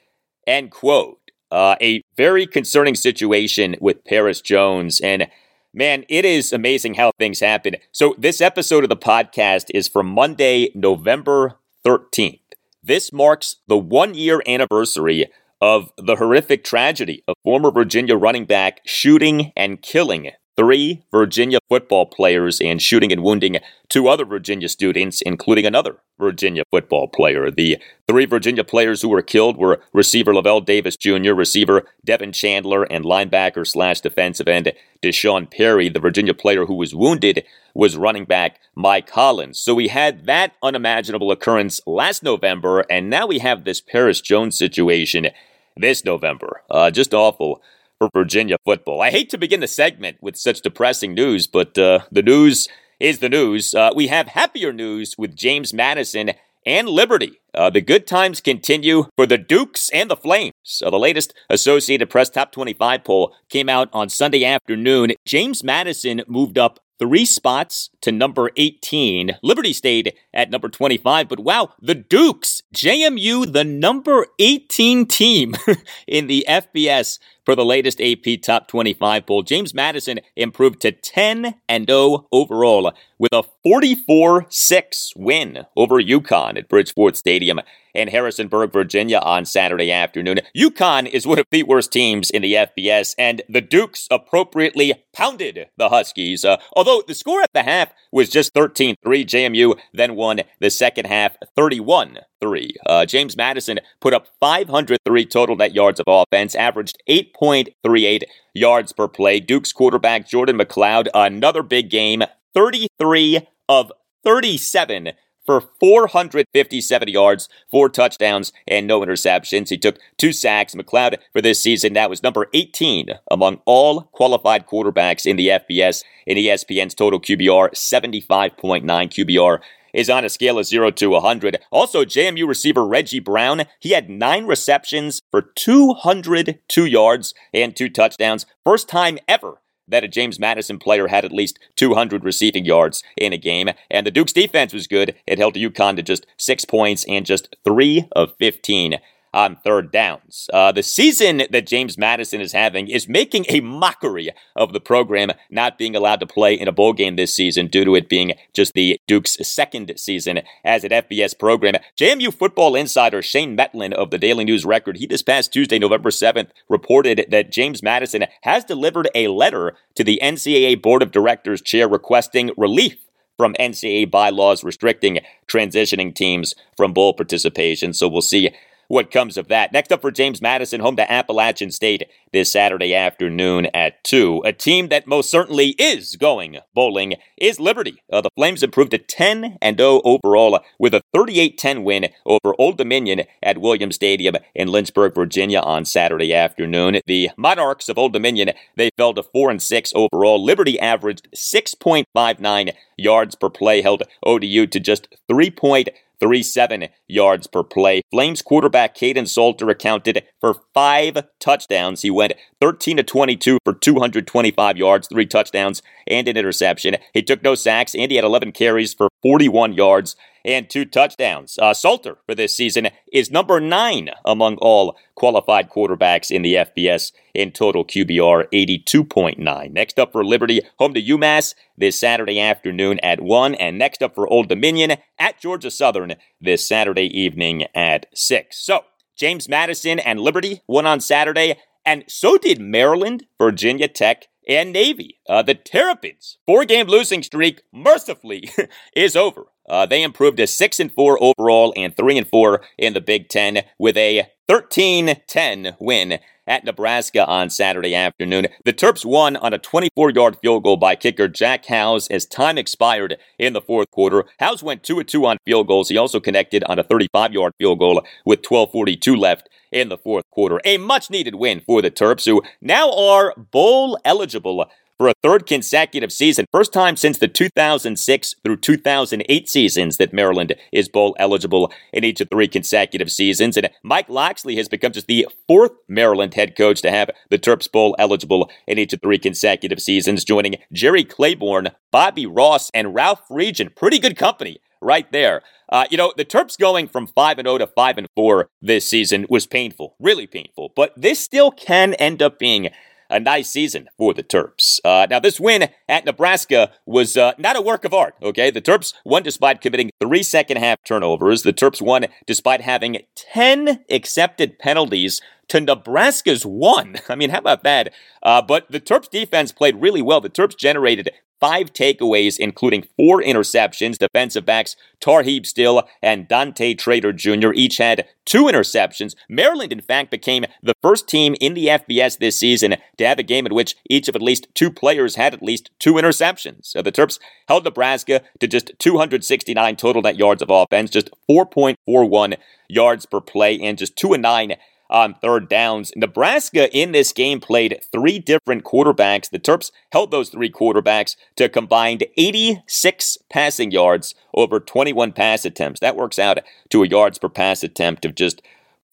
End quote. Uh, a very concerning situation with Perris Jones. And man, it is amazing how things happen. So, this episode of the podcast is from Monday, November 13th. This marks the one year anniversary of the horrific tragedy of former Virginia running back shooting and killing three Virginia football players and shooting and wounding two other Virginia students, including another Virginia football player. The three Virginia players who were killed were receiver Lavelle Davis Jr., receiver Devin Chandler, and linebacker slash defensive end Deshaun Perry. The Virginia player who was wounded was running back Mike Collins. So we had that unimaginable occurrence last November, and now we have this Perris Jones situation this November. Uh, just awful for Virginia football. I hate to begin the segment with such depressing news, but uh, the news is the news. Uh, we have happier news with James Madison and Liberty. Uh, the good times continue for the Dukes and the Flames. So the latest Associated Press Top 25 poll came out on Sunday afternoon. James Madison moved up three spots to number 18. Liberty stayed at number 25, but wow, the Dukes, JMU, the number 18 team <laughs> in the FBS for the latest AP Top 25 poll. James Madison improved to 10 and 0 overall with a 44-6 win over UConn at Bridgeforth Stadium in Harrisonburg, Virginia on Saturday afternoon. UConn is one of the worst teams in the FBS, and the Dukes appropriately pounded the Huskies. Uh, although the score at the half was just 13 3, JMU then won the second half 31 3. Uh, James Madison put up 503 total net yards of offense, averaged 8.38 yards per play. Duke's quarterback Jordan McCloud, another big game, 33 of 37 for 457 yards, four touchdowns, and no interceptions. He took two sacks. McCloud for this season, that was number 18 among all qualified quarterbacks in the FBS in ESPN's total QBR, 75.9 QBR is on a scale of 0 to 100. Also, JMU receiver Reggie Brown, he had nine receptions for 202 yards and two touchdowns. First time ever that a James Madison player had at least 200 receiving yards in a game. And the Duke's defense was good. It held UConn to just six points and just three of 15 on third downs. Uh, the season that James Madison is having is making a mockery of the program not being allowed to play in a bowl game this season due to it being just the Duke's second season as an FBS program. JMU football insider Shane Mettlen of the Daily News Record, he this past Tuesday, November 7th, reported that James Madison has delivered a letter to the NCAA Board of Directors chair requesting relief from NCAA bylaws restricting transitioning teams from bowl participation. So we'll see what comes of that. Next up for James Madison, home to Appalachian State this Saturday afternoon at 2. A team that most certainly is going bowling is Liberty. Uh, the Flames improved to 10 and 0 overall with a 38-10 win over Old Dominion at Williams Stadium in Lynchburg, Virginia on Saturday afternoon. The Monarchs of Old Dominion, they fell to 4 and 6 overall. Liberty averaged 6.59 yards per play, held ODU to just 3.5 37 yards per play. Flames quarterback Kaidon Salter accounted for five touchdowns. He went 13 to 22 for 225 yards, three touchdowns, and an interception. He took no sacks, and he had 11 carries for 41 yards and two touchdowns. Uh, Salter for this season is number nine among all qualified quarterbacks in the FBS in total QBR 82.9. Next up for Liberty, home to UMass this Saturday afternoon at 1. And next up for Old Dominion at Georgia Southern this Saturday evening at 6. So, James Madison and Liberty won on Saturday, and so did Maryland, Virginia Tech, and Navy. Uh, the Terrapins' four-game losing streak mercifully <laughs> is over. Uh, they improved to six and four overall and three and four in the Big Ten with a 13-10 win at Nebraska on Saturday afternoon. The Terps won on a 24-yard field goal by kicker Jack Howes as time expired in the fourth quarter. Howes went 2-2 on field goals. He also connected on a 35-yard field goal with 12:42 left in the fourth quarter. A much-needed win for the Terps, who now are bowl eligible for a third consecutive season. First time since the 2006 through 2008 seasons that Maryland is bowl eligible in each of three consecutive seasons. And Mike Locksley has become just the fourth Maryland head coach to have the Terps bowl eligible in each of three consecutive seasons, joining Jerry Claiborne, Bobby Ross, and Ralph Friedgen. Pretty good company right there. Uh, you know, the Terps going from 5 and 0 to 5 and 4 this season was painful, really painful, but this still can end up being a nice season for the Terps. Uh, now, this win at Nebraska was uh, not a work of art, okay? The Terps won despite committing three second half turnovers. The Terps won despite having 10 accepted penalties to Nebraska's one. <laughs> I mean, how about that? Uh, but the Terps defense played really well. The Terps generated five takeaways, including four interceptions. Defensive backs Tarheeb Still and Dante Trader Jr. each had two interceptions. Maryland, in fact, became the first team in the FBS this season to have a game in which each of at least two players had at least two interceptions. So the Terps held Nebraska to just 269 total net yards of offense, just 4.41 yards per play, and just 2 and 9 on third downs. Nebraska in this game played three different quarterbacks. The Terps held those three quarterbacks to combined 86 passing yards over 21 pass attempts. That works out to a yards per pass attempt of just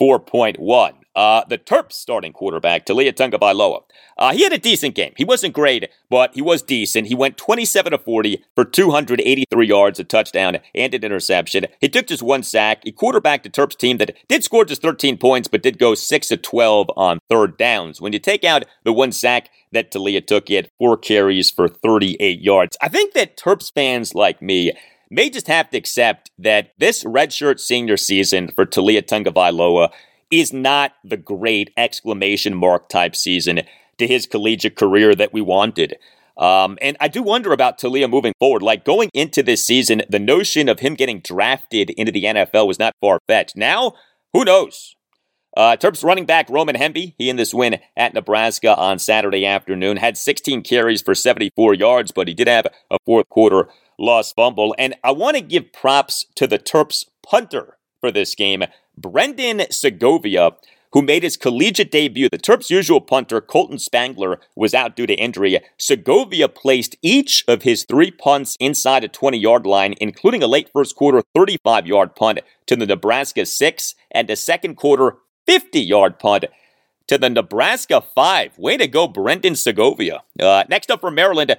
4.1. Uh, the Terps starting quarterback, Taulia Tagovailoa. Uh, he had a decent game. He wasn't great, but he was decent. He went 27 to 40 for 283 yards, a touchdown, and an interception. He took just one sack. He quarterbacked the Terps team that did score just 13 points, but did go 6 to 12 on third downs. When you take out the one sack that Taulia took, he had four carries for 38 yards. I think that Terps fans like me may just have to accept that this redshirt senior season for Taulia Tagovailoa is not the great exclamation mark type season to his collegiate career that we wanted. Um, and I do wonder about Taulia moving forward. Like going into this season, the notion of him getting drafted into the NFL was not far fetched. Now, who knows? Uh, Terps running back Roman Hemby, he in this win at Nebraska on Saturday afternoon had 16 carries for 74 yards, but he did have a fourth quarter lost fumble. And I want to give props to the Terps punter for this game, Brendan Segovia, who made his collegiate debut. The Terps' usual punter, Colton Spangler, was out due to injury. Segovia placed each of his three punts inside a 20 yard line, including a late first quarter 35 yard punt to the Nebraska 6 and a second quarter 50 yard punt to the Nebraska 5. Way to go, Brendan Segovia. Uh, next up from Maryland,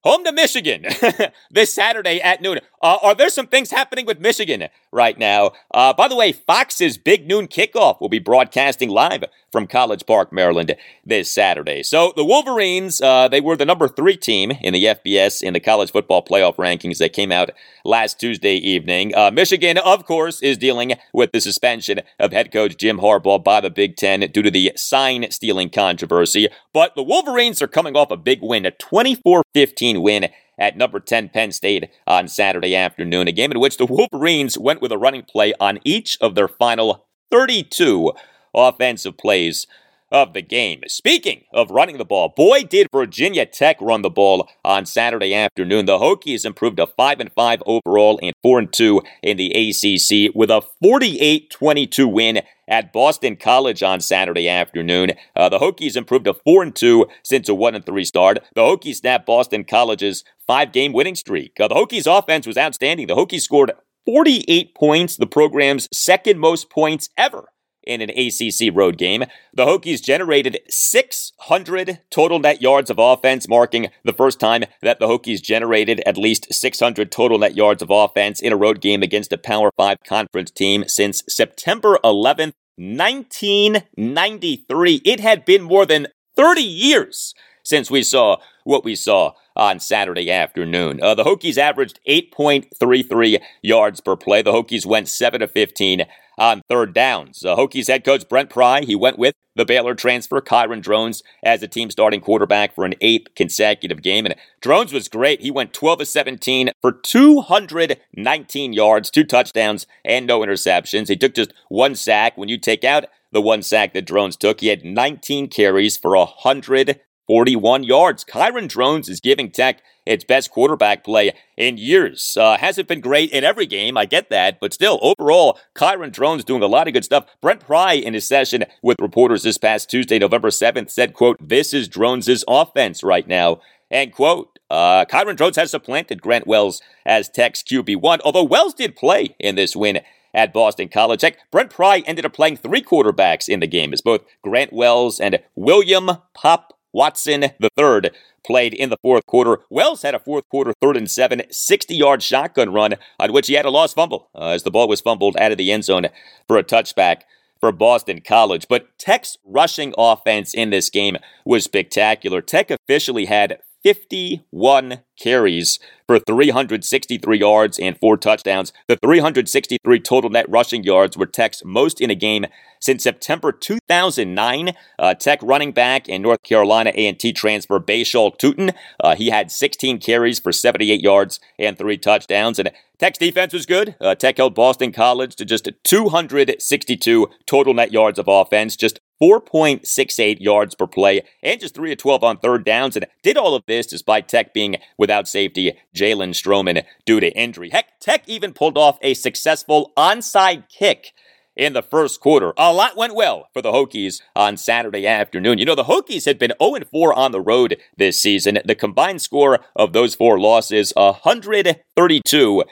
home to Michigan <laughs> this Saturday at noon. Uh, are there some things happening with Michigan right now? Uh, by the way, Fox's Big Noon Kickoff will be broadcasting live from College Park, Maryland this Saturday. So the Wolverines, uh, they were the number three team in the FBS in the college football playoff rankings that came out last Tuesday evening. Uh, Michigan, of course, is dealing with the suspension of head coach Jim Harbaugh by the Big Ten due to the sign stealing controversy. But the Wolverines are coming off a big win, a 24 15 win at number 10 Penn State on Saturday afternoon, a game in which the Wolverines went with a running play on each of their final 32 offensive plays of the game. Speaking of running the ball, boy did Virginia Tech run the ball on Saturday afternoon. The Hokies improved to 5 and 5 overall and 4 and 2 in the ACC with a 48-22 win at Boston College on Saturday afternoon. Uh, the Hokies improved to 4 and 2 since a 1 and 3 start. The Hokies snapped Boston College's five game winning streak. Uh, the Hokies offense was outstanding. The Hokies scored 48 points, the program's second most points ever in an ACC road game. The Hokies generated 600 total net yards of offense, marking the first time that the Hokies generated at least 600 total net yards of offense in a road game against a Power 5 conference team since September 11th, 1993. It had been more than 30 years since we saw what we saw on Saturday afternoon. Uh, the Hokies averaged 8.33 yards per play. The Hokies went 7 to 15 on third downs. Uh, Hokies head coach Brent Pry, he went with the Baylor transfer Kyron Drones as the team starting quarterback for an eighth consecutive game. And Drones was great. He went 12 of 17 for 219 yards, two touchdowns, and no interceptions. He took just one sack. When you take out the one sack that Drones took, he had 19 carries for 100 41 yards. Kyron Drones is giving Tech its best quarterback play in years. Uh, hasn't been great in every game, I get that, but still, overall, Kyron Drones doing a lot of good stuff. Brent Pry, in his session with reporters this past Tuesday, November 7th, said, quote, this is Drones' offense right now, end quote. Uh, Kyron Drones has supplanted Grant Wells as Tech's QB1, although Wells did play in this win at Boston College. Tech. Brent Pry ended up playing three quarterbacks in the game as both Grant Wells and William Pop Watson III played in the fourth quarter. Wells had a fourth quarter third and seven, 60 yard shotgun run on which he had a lost fumble uh, as the ball was fumbled out of the end zone for a touchback for Boston College. But Tech's rushing offense in this game was spectacular. Tech officially had 51 carries for 363 yards and four touchdowns. The 363 total net rushing yards were Tech's most in a game since September 2009. Uh, Tech running back and North Carolina A&T transfer Bhayshul Tuten. Uh, he had 16 carries for 78 yards and three touchdowns. And Tech's defense was good. Uh, Tech held Boston College to just 262 total net yards of offense, just 4.68 yards per play, and just 3 of 12 on third downs, and did all of this despite Tech being without safety Jalen Stroman due to injury. Heck, Tech even pulled off a successful onside kick in the first quarter. A lot went well for the Hokies on Saturday afternoon. You know, the Hokies had been 0 4 on the road this season. The combined score of those four losses, 132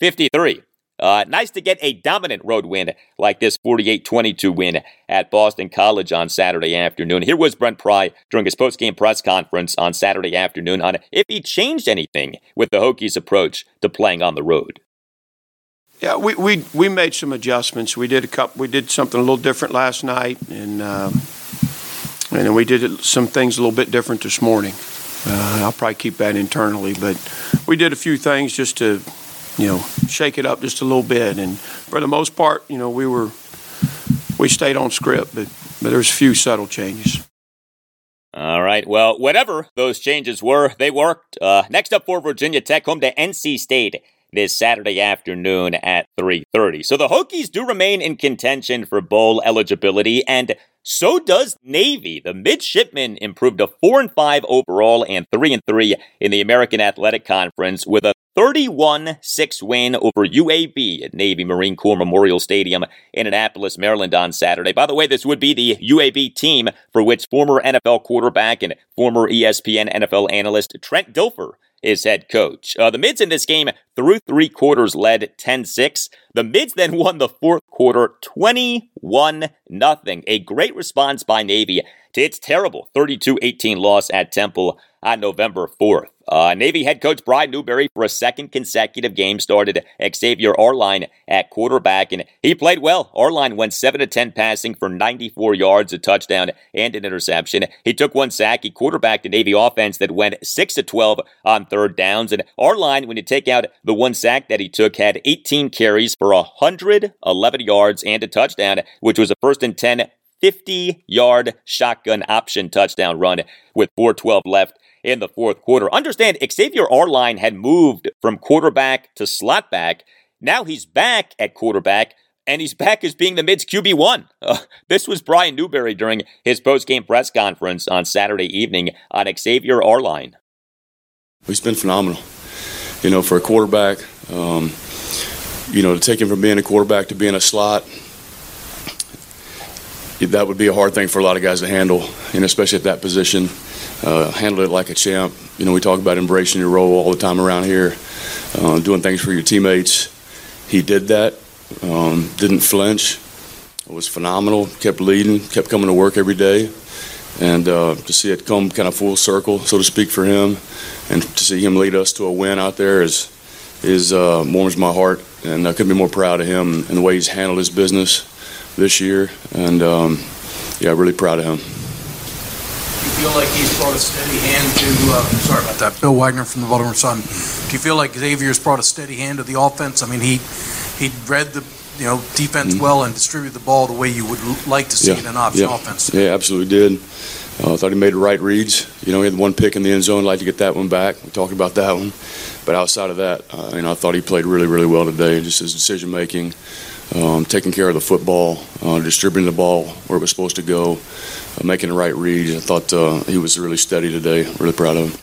53. Uh, nice to get a dominant road win like this 48 22 win at Boston College on Saturday afternoon. Here was Brent Pry during his post-game press conference on Saturday afternoon on if he changed anything with the Hokies' approach to playing on the road. Yeah, we, we, we made some adjustments. We did a couple. We did something a little different last night, and um, and then we did some things a little bit different this morning. Uh, I'll probably keep that internally, but we did a few things just to, you know, shake it up just a little bit. And for the most part, you know, we were we stayed on script, but but there's a few subtle changes. All right. Well, whatever those changes were, they worked. Uh, next up for Virginia Tech, home to NC State this Saturday afternoon at 3:30. So the Hokies do remain in contention for bowl eligibility and so does Navy. The midshipmen improved to 4 and 5 overall and 3 and 3 in the American Athletic Conference with a 31-6 win over UAB at Navy Marine Corps Memorial Stadium in Annapolis, Maryland on Saturday. By the way, this would be the UAB team for which former NFL quarterback and former ESPN NFL analyst Trent Dilfer is head coach. Uh, the Mids in this game, through three quarters, led 10 6. The Mids then won the fourth quarter 21 0. A great response by Navy to its terrible 32 18 loss at Temple on November 4th. Uh, Navy head coach Brian Newberry, for a second consecutive game, started Xavier Arline at quarterback, and he played well. Arline went 7 to 10 passing for 94 yards, a touchdown, and an interception. He took one sack. He quarterbacked the Navy offense that went 6 to 12 on third downs. And Arline, when you take out the one sack that he took, had 18 carries for 111 yards and a touchdown, which was a first and 10 50 yard shotgun option touchdown run with 412 left in the fourth quarter. Understand, Xavier Arline had moved from quarterback to slot back. Now he's back at quarterback, and he's back as being the Mids QB1. Uh, this was Brian Newberry during his post-game press conference on Saturday evening on Xavier Arline. He's been phenomenal. You know, for a quarterback, um, you know, to take him from being a quarterback to being a slot, that would be a hard thing for a lot of guys to handle, and especially at that position uh, handled it like a champ. You know, we talk about embracing your role all the time around here, uh, doing things for your teammates, he did that. Um, didn't flinch. It was phenomenal. Kept leading. Kept coming to work every day. And uh, to see it come kind of full circle, so to speak, for him, and to see him lead us to a win out there is is uh, warms my heart. And I couldn't be more proud of him and the way he's handled his business this year. And um, yeah, really proud of him. Do you feel like he's brought a steady hand to? Uh, sorry about that. Bill Wagner from the Baltimore Sun. Do you feel like Xavier's brought a steady hand to the offense? I mean, he he read the you know defense mm-hmm. well and distribute the ball the way you would like to see yeah. in an option yeah. offense. Yeah, absolutely did. Uh, thought he made the right reads. You know, he had one pick in the end zone. Like to get that one back. We talked about that one. But outside of that, uh, you know, I thought he played really, really well today. Just his decision making, um, taking care of the football, uh, distributing the ball where it was supposed to go, uh, making the right reads. I thought uh, he was really steady today. Really proud of him.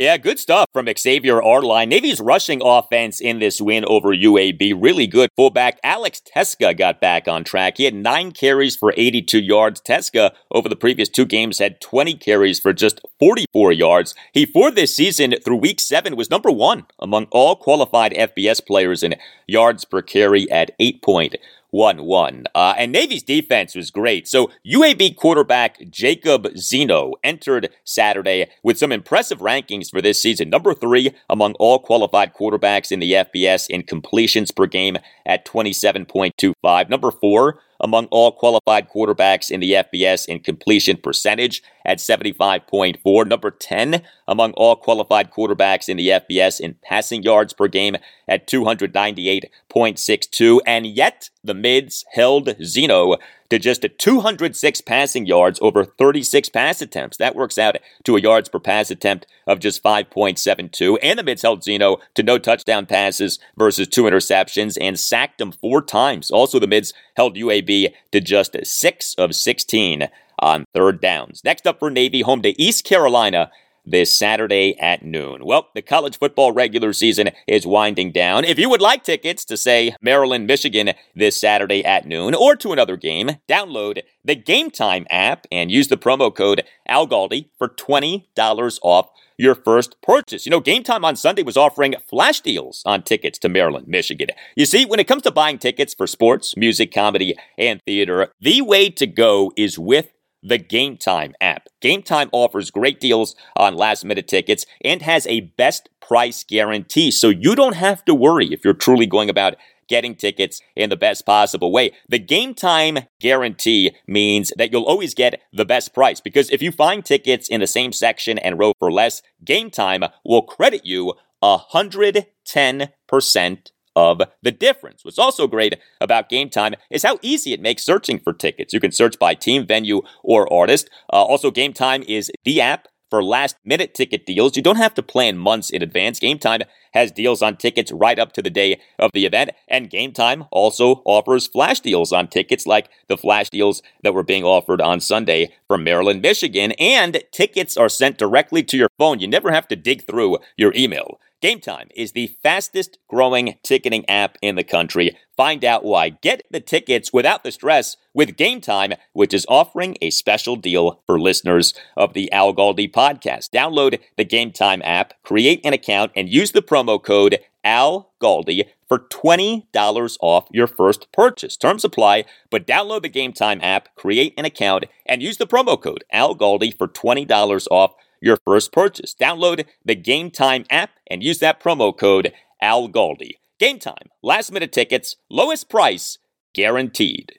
Yeah, good stuff from Xavier Arline. Navy's rushing offense in this win over UAB, really good. Fullback Alex Tecza got back on track. He had nine carries for 82 yards. Tecza, over the previous two games, had 20 carries for just 44 yards. He, for this season, through week seven, was number one among all qualified FBS players in yards per carry at 8.1. 1 1. Uh, and Navy's defense was great. So UAB quarterback Jacob Zeno entered Saturday with some impressive rankings for this season. Number three among all qualified quarterbacks in the FBS in completions per game at 27.25. Number four among all qualified quarterbacks in the FBS in completion percentage at 75.4. Number 10 among all qualified quarterbacks in the FBS in passing yards per game at 298.62. And yet, the mids held Zeno to just 206 passing yards over 36 pass attempts. That works out to a yards per pass attempt of just 5.72. And the mids held Zeno to no touchdown passes versus two interceptions and sacked him four times. Also, the mids held UAB to just 6 of 16 on third downs. Next up for Navy, home to East Carolina this Saturday at noon. Well, the college football regular season is winding down. If you would like tickets to, say, Maryland, Michigan this Saturday at noon or to another game, download the Game Time app and use the promo code ALGALDI for $20 off your first purchase. You know, Game Time on Sunday was offering flash deals on tickets to Maryland, Michigan. You see, when it comes to buying tickets for sports, music, comedy, and theater, the way to go is with the Game Time app. Game Time offers great deals on last minute tickets and has a best price guarantee, so you don't have to worry if you're truly going about getting tickets in the best possible way. The game time guarantee means that you'll always get the best price because if you find tickets in the same section and row for less, game time will credit you 110% of the difference. What's also great about Game Time is how easy it makes searching for tickets. You can search by team, venue, or artist. Uh, also, Game Time is the app for last minute ticket deals. You don't have to plan months in advance. Game Time has deals on tickets right up to the day of the event. And Game Time also offers flash deals on tickets like the flash deals that were being offered on Sunday from Maryland, Michigan. And tickets are sent directly to your phone. You never have to dig through your email. Game Time is the fastest growing ticketing app in the country. Find out why. Get the tickets without the stress with Game Time, which is offering a special deal for listeners of the Al Galdi podcast. Download the Game Time app, create an account, and use the promo code Al Galdi for $20 off your first purchase. Terms apply, but download the Game Time app, create an account, and use the promo code Al Galdi for $20 off your first purchase. Download the Game Time app and use that promo code ALGALDI. Game Time, last minute tickets, lowest price, guaranteed.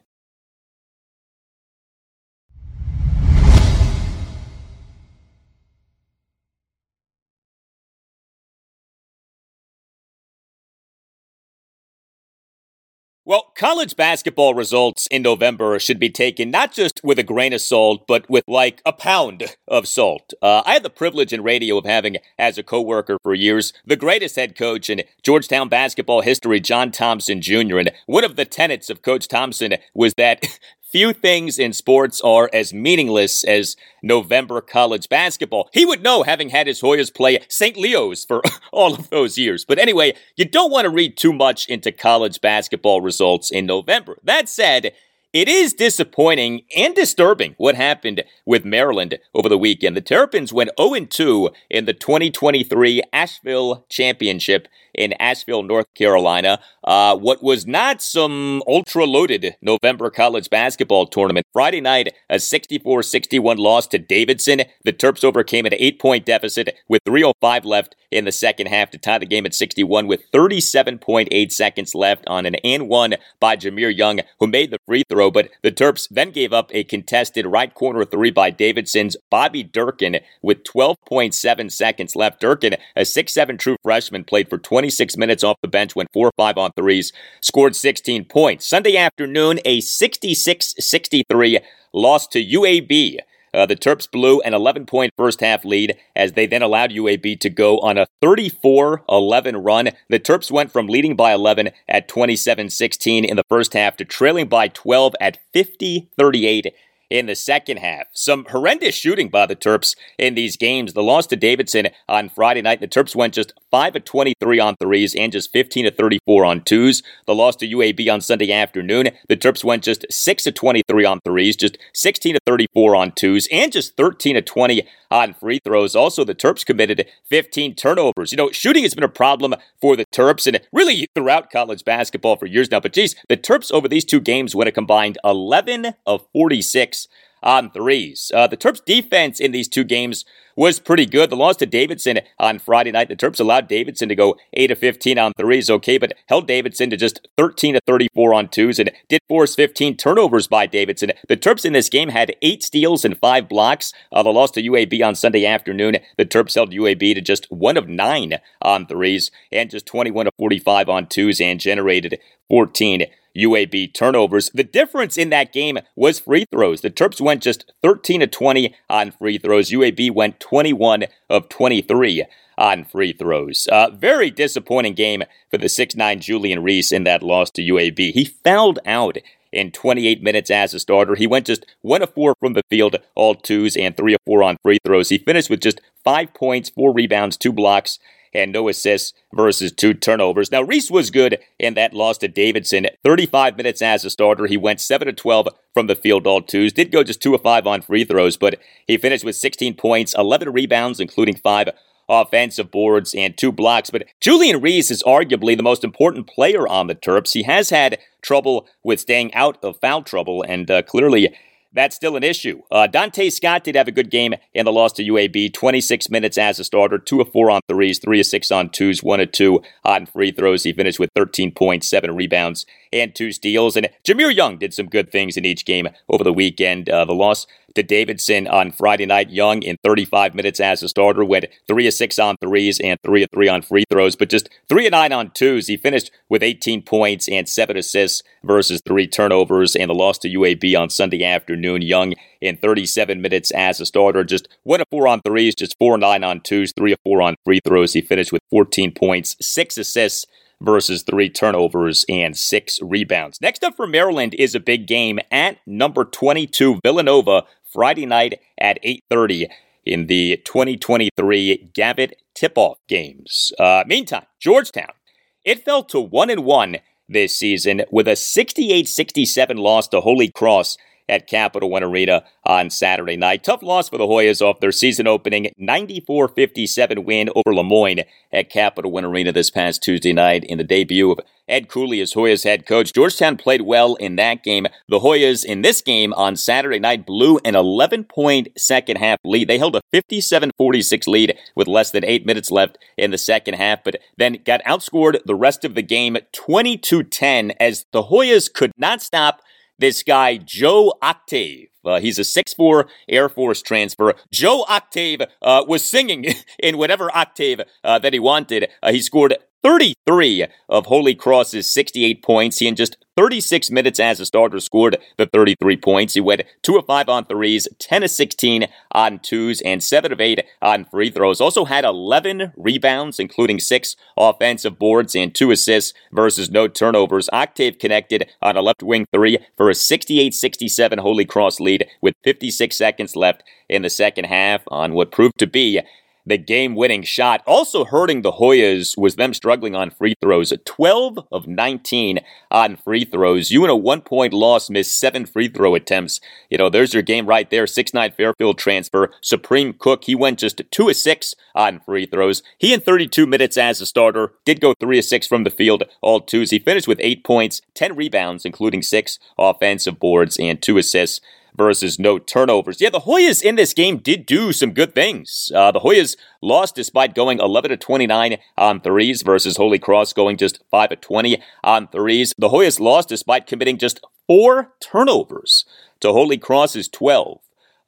Well, college basketball results in November should be taken not just with a grain of salt, but with like a pound of salt. Uh, I had the privilege in radio of having as a coworker for years the greatest head coach in Georgetown basketball history, John Thompson Jr. And one of the tenets of Coach Thompson was that <laughs> Few things in sports are as meaningless as November college basketball. He would know having had his Hoyas play St. Leo's for <laughs> all of those years. But anyway, you don't want to read too much into college basketball results in November. That said, it is disappointing and disturbing what happened with Maryland over the weekend. The Terrapins went 0 2 in the 2023 Asheville Championship in Asheville, North Carolina. Uh, what was not some ultra loaded November college basketball tournament. Friday night, a 64 61 loss to Davidson. The Terps overcame an eight point deficit with 3.05 left in the second half to tie the game at 61 with 37.8 seconds left on an and one by Jahmir Young, who made the free throw. But the Terps then gave up a contested right corner three by Davidson's Bobby Durkin with 12.7 seconds left. Durkin, a 6'7 true freshman, played for 26 minutes off the bench, went 4 5 on threes, scored 16 points. Sunday afternoon, a 66 63 loss to UAB. Uh, the Terps blew an 11 point first half lead as they then allowed UAB to go on a 34 11 run. The Terps went from leading by 11 at 27 16 in the first half to trailing by 12 at 50 38 in the second half. Some horrendous shooting by the Terps in these games. The loss to Davidson on Friday night, the Terps went just 5 of 23 on threes and just 15 of 34 on twos. The loss to UAB on Sunday afternoon, the Terps went just 6 of 23 on threes, just 16 of 34 on twos, and just 13 of 20 on free throws. Also, the Terps committed 15 turnovers. You know, shooting has been a problem for the Terps and really throughout college basketball for years now. But geez, the Terps over these two games went a combined 11 of 46 on threes. Uh, the Terps defense in these two games was pretty good. The loss to Davidson on Friday night, the Terps allowed Davidson to go 8 of 15 on threes, okay, but held Davidson to just 13 to 34 on twos and did force 15 turnovers by Davidson. The Terps in this game had eight steals and five blocks. Uh, the loss to UAB on Sunday afternoon, the Terps held UAB to just 1 of 9 on threes and just 21 of 45 on twos and generated 14 UAB turnovers. The difference in that game was free throws. The Terps went just 13 to 20 on free throws. UAB went 21 of 23 on free throws. Uh, very disappointing game for the 6'9 Julian Reese in that loss to UAB. He fouled out in 28 minutes as a starter. He went just 1 of 4 from the field, all twos, and 3 of 4 on free throws. He finished with just 5 points, 4 rebounds, 2 blocks, and no assists versus two turnovers. Now, Reese was good in that loss to Davidson. 35 minutes as a starter. He went 7 to 12 from the field all twos. Did go just 2 of 5 on free throws, but he finished with 16 points, 11 rebounds, including 5 offensive boards and two blocks. But Julian Reese is arguably the most important player on the Terps. He has had trouble with staying out of foul trouble, and uh, clearly that's still an issue. Uh, Donta Scott did have a good game in the loss to UAB. 26 minutes as a starter, 2 of 4 on threes, 3 of 6 on twos, 1 of 2 on free throws. He finished with 13 points, 7 rebounds, and 2 steals. And Jahmir Young did some good things in each game over the weekend. Uh, the loss to Davidson on Friday night. Young in 35 minutes as a starter went 3 of 6 on threes and 3 of 3 on free throws, but just 3 of 9 on twos. He finished with 18 points and 7 assists versus 3 turnovers and the loss to UAB on Sunday afternoon. Young in 37 minutes as a starter, just 1 of 4 on threes, just 4 of 9 on twos, 3 of 4 on free throws. He finished with 14 points, 6 assists versus three turnovers and six rebounds. Next up for Maryland is a big game at number 22 Villanova Friday night at 8:30 in the 2023 Gavitt Tip-Off games. Uh, meantime, Georgetown it fell to one and one this season with a 68-67 loss to Holy Cross at Capital One Arena on Saturday night. Tough loss for the Hoyas off their season opening 94 57 win over Le Moyne at Capital One Arena this past Tuesday night in the debut of Ed Cooley as Hoyas head coach. Georgetown played well in that game. The Hoyas in this game on Saturday night blew an 11 point second half lead. They held a 57 46 lead with less than eight minutes left in the second half, but then got outscored the rest of the game 22 10 as the Hoyas could not stop this guy, Joe Octave. Uh, he's a six-four Air Force transfer. Joe Octave uh, was singing <laughs> in whatever octave uh, that he wanted. Uh, he scored 33 of Holy Cross's 68 points. He and just 36 minutes as a starter scored the 33 points. He went 2 of 5 on threes, 10 of 16 on twos, and 7 of 8 on free throws. Also had 11 rebounds, including 6 offensive boards and 2 assists versus no turnovers. Octave connected on a left wing 3 for a 68 67 Holy Cross lead with 56 seconds left in the second half on what proved to be the game winning shot. Also hurting the Hoyas was them struggling on free throws. 12 of 19 on free throws. You in a one point loss missed seven free throw attempts. You know, there's your game right there. 6 9 Fairfield transfer. Supreme Cook, he went just 2 of 6 on free throws. He in 32 minutes as a starter did go 3 of 6 from the field, all twos. He finished with 8 points, 10 rebounds, including 6 offensive boards and 2 assists versus no turnovers. Yeah, the Hoyas in this game did do some good things. Uh, the Hoyas lost despite going 11 to 29 on threes versus Holy Cross going just 5 to 20 on threes. The Hoyas lost despite committing just four turnovers to Holy Cross's 12.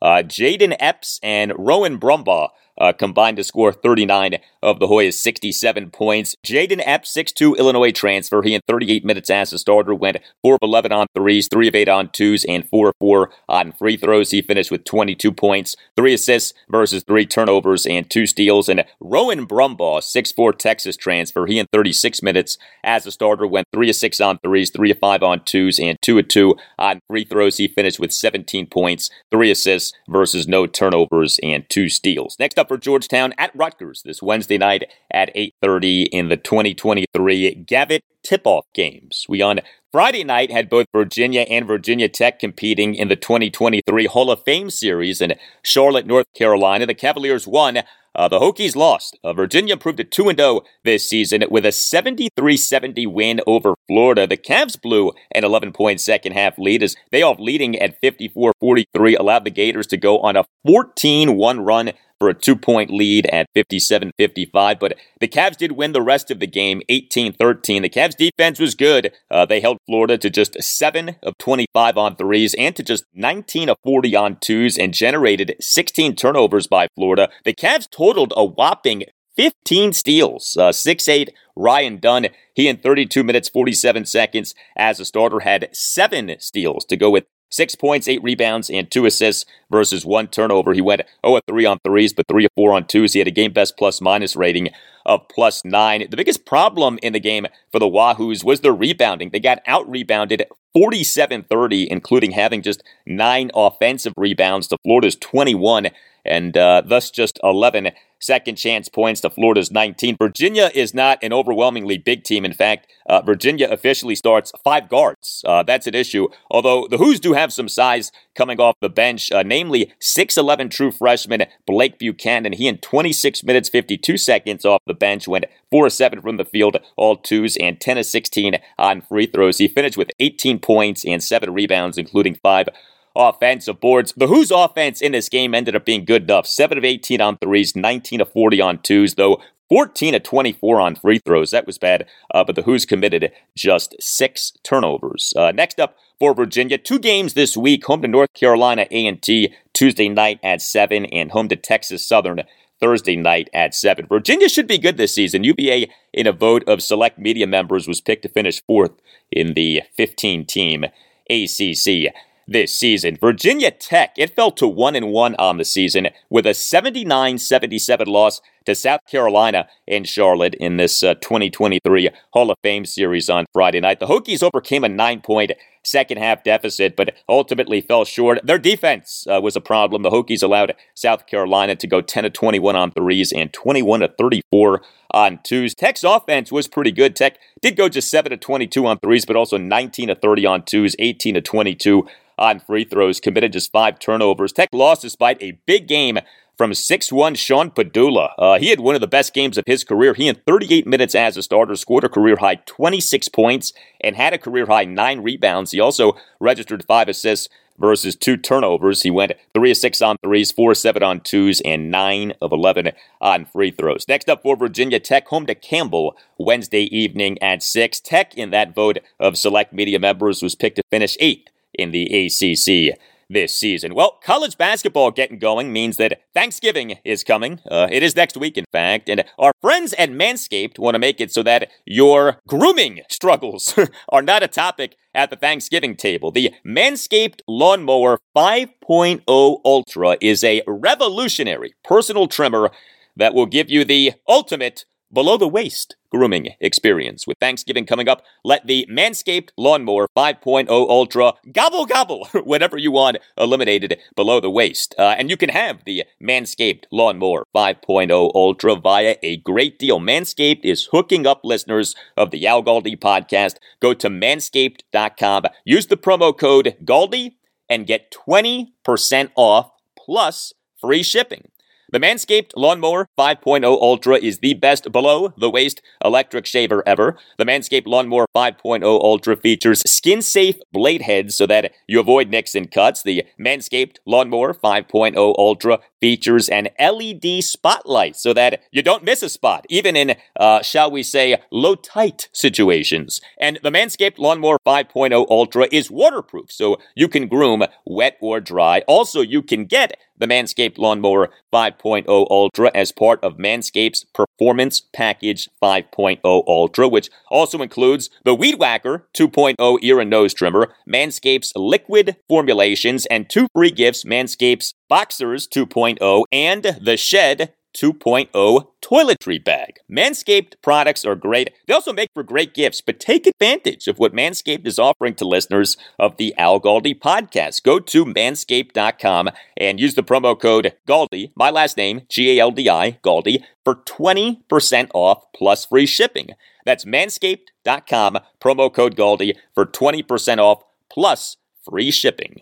Uh, Jayden Epps and Rowan Brumbaugh uh, combined to score 39 of the Hoyas' 67 points. Jayden Epps, 6'2 Illinois transfer. He in 38 minutes as a starter went 4 of 11 on threes, 3 of 8 on twos, and 4 of 4 on free throws. He finished with 22 points, 3 assists versus 3 turnovers, and 2 steals. And Rowan Brumbaugh, 6'4 Texas transfer. He in 36 minutes as a starter went 3 of 6 on threes, 3 of 5 on twos, and 2 of 2 on free throws. He finished with 17 points, 3 assists versus no turnovers, and 2 steals. Next up for Georgetown at Rutgers this Wednesday night at 8:30 in the 2023 Gavitt tip-off games. We on Friday night had both Virginia and Virginia Tech competing in the 2023 Hall of Fame series in Charlotte, North Carolina. The Cavaliers won. Uh, the Hokies lost. Uh, Virginia improved to 2 0 this season with a 73 70 win over Florida. The Cavs blew an 11 point second half lead as they off leading at 54 43, allowed the Gators to go on a 14 1 run for a two point lead at 57 55. But the Cavs did win the rest of the game 18 13. The Cavs defense was good. Uh, they held Florida to just 7 of 25 on threes and to just 19 of 40 on twos and generated 16 turnovers by Florida. The Cavs totaled a whopping 15 steals, uh, 6'8 Ryan Dunn. He in 32 minutes, 47 seconds as a starter had seven steals to go with Six points, eight rebounds, and two assists versus one turnover. He went 0 3 on threes, but 3 of 4 on twos. He had a game best plus minus rating of plus nine. The biggest problem in the game for the Wahoos was their rebounding. They got out rebounded 47 30, including having just nine offensive rebounds to Florida's 21, and uh, thus just 11 second chance points to Florida's 19. Virginia is not an overwhelmingly big team. In fact, uh, Virginia officially starts five guards. Uh, that's an issue. Although the Hoos do have some size coming off the bench, uh, namely 6'11 true freshman Blake Buchanan. He in 26 minutes, 52 seconds off the bench went 4 7 from the field, all twos, and 10 of 16 on free throws. He finished with 18 points and 7 rebounds, including 5 offensive boards. The Hoos offense in this game ended up being good enough. 7 of 18 on threes, 19 of 40 on twos, though 14 of 24 on free throws. That was bad, uh, but the Hoos committed just six turnovers. Uh, next up for Virginia, two games this week. Home to North Carolina A&T Tuesday night at 7 and home to Texas Southern Thursday night at 7. Virginia should be good this season. UVA, in a vote of select media members, was picked to finish fourth in the 15 team ACC this season. Virginia Tech, it fell to 1 and 1 on the season with a 79-77 loss to South Carolina and Charlotte in this uh, 2023 Hall of Fame series on Friday night. The Hokies overcame a 9-point second half deficit, but ultimately fell short. Their defense uh, was a problem. The Hokies allowed South Carolina to go 10 to 21 on threes and 21 to 34 on twos. Tech's offense was pretty good. Tech did go just 7 to 22 on threes, but also 19 to 30 on twos, 18 to 22 on free throws, committed just five turnovers. Tech lost despite a big game from 6-1 Sean Pedulla. Uh, he had one of the best games of his career. He in 38 minutes as a starter scored a career high 26 points and had a career high 9 rebounds. He also registered 5 assists versus 2 turnovers. He went 3 of 6 on threes, 4 of 7 on twos, and 9 of 11 on free throws. Next up for Virginia Tech, home to Campbell Wednesday evening at 6. Tech in that vote of select media members was picked to finish 8th in the ACC this season. Well, college basketball getting going means that Thanksgiving is coming. Uh, it is next week, in fact, and our friends at Manscaped want to make it so that your grooming <laughs> struggles <laughs> are not a topic at the Thanksgiving table. The Manscaped Lawnmower 5.0 Ultra is a revolutionary personal trimmer that will give you the ultimate below the waist grooming experience. With Thanksgiving coming up, let the Manscaped Lawnmower 5.0 Ultra gobble gobble <laughs> whatever you want eliminated below the waist. Uh, and you can have the Manscaped Lawnmower 5.0 Ultra via a great deal. Manscaped is hooking up listeners of the Al Galdi podcast. Go to manscaped.com, use the promo code GALDI, and get 20% off plus free shipping. The Manscaped Lawnmower 5.0 Ultra is the best below the waist electric shaver ever. The Manscaped Lawnmower 5.0 Ultra features skin safe blade heads so that you avoid nicks and cuts. The Manscaped Lawnmower 5.0 Ultra features an LED spotlight so that you don't miss a spot, even in, uh, shall we say, low tight situations. And the Manscaped Lawnmower 5.0 Ultra is waterproof, so you can groom wet or dry. Also, you can get the Manscaped Lawnmower 5.0 Ultra as part of Manscaped's Performance Package 5.0 Ultra, which also includes the Weed Whacker 2.0 ear and nose trimmer, Manscaped's liquid formulations, and two free gifts Manscaped's Boxers 2.0 Oh and the Shed 2.0 toiletry bag. Manscaped products are great. They also make for great gifts, but take advantage of what Manscaped is offering to listeners of the Al Galdi podcast. Go to manscaped.com and use the promo code GALDI, my last name, G A L D I, Galdi, for 20% off plus free shipping. That's manscaped.com, promo code GALDI for 20% off plus free shipping.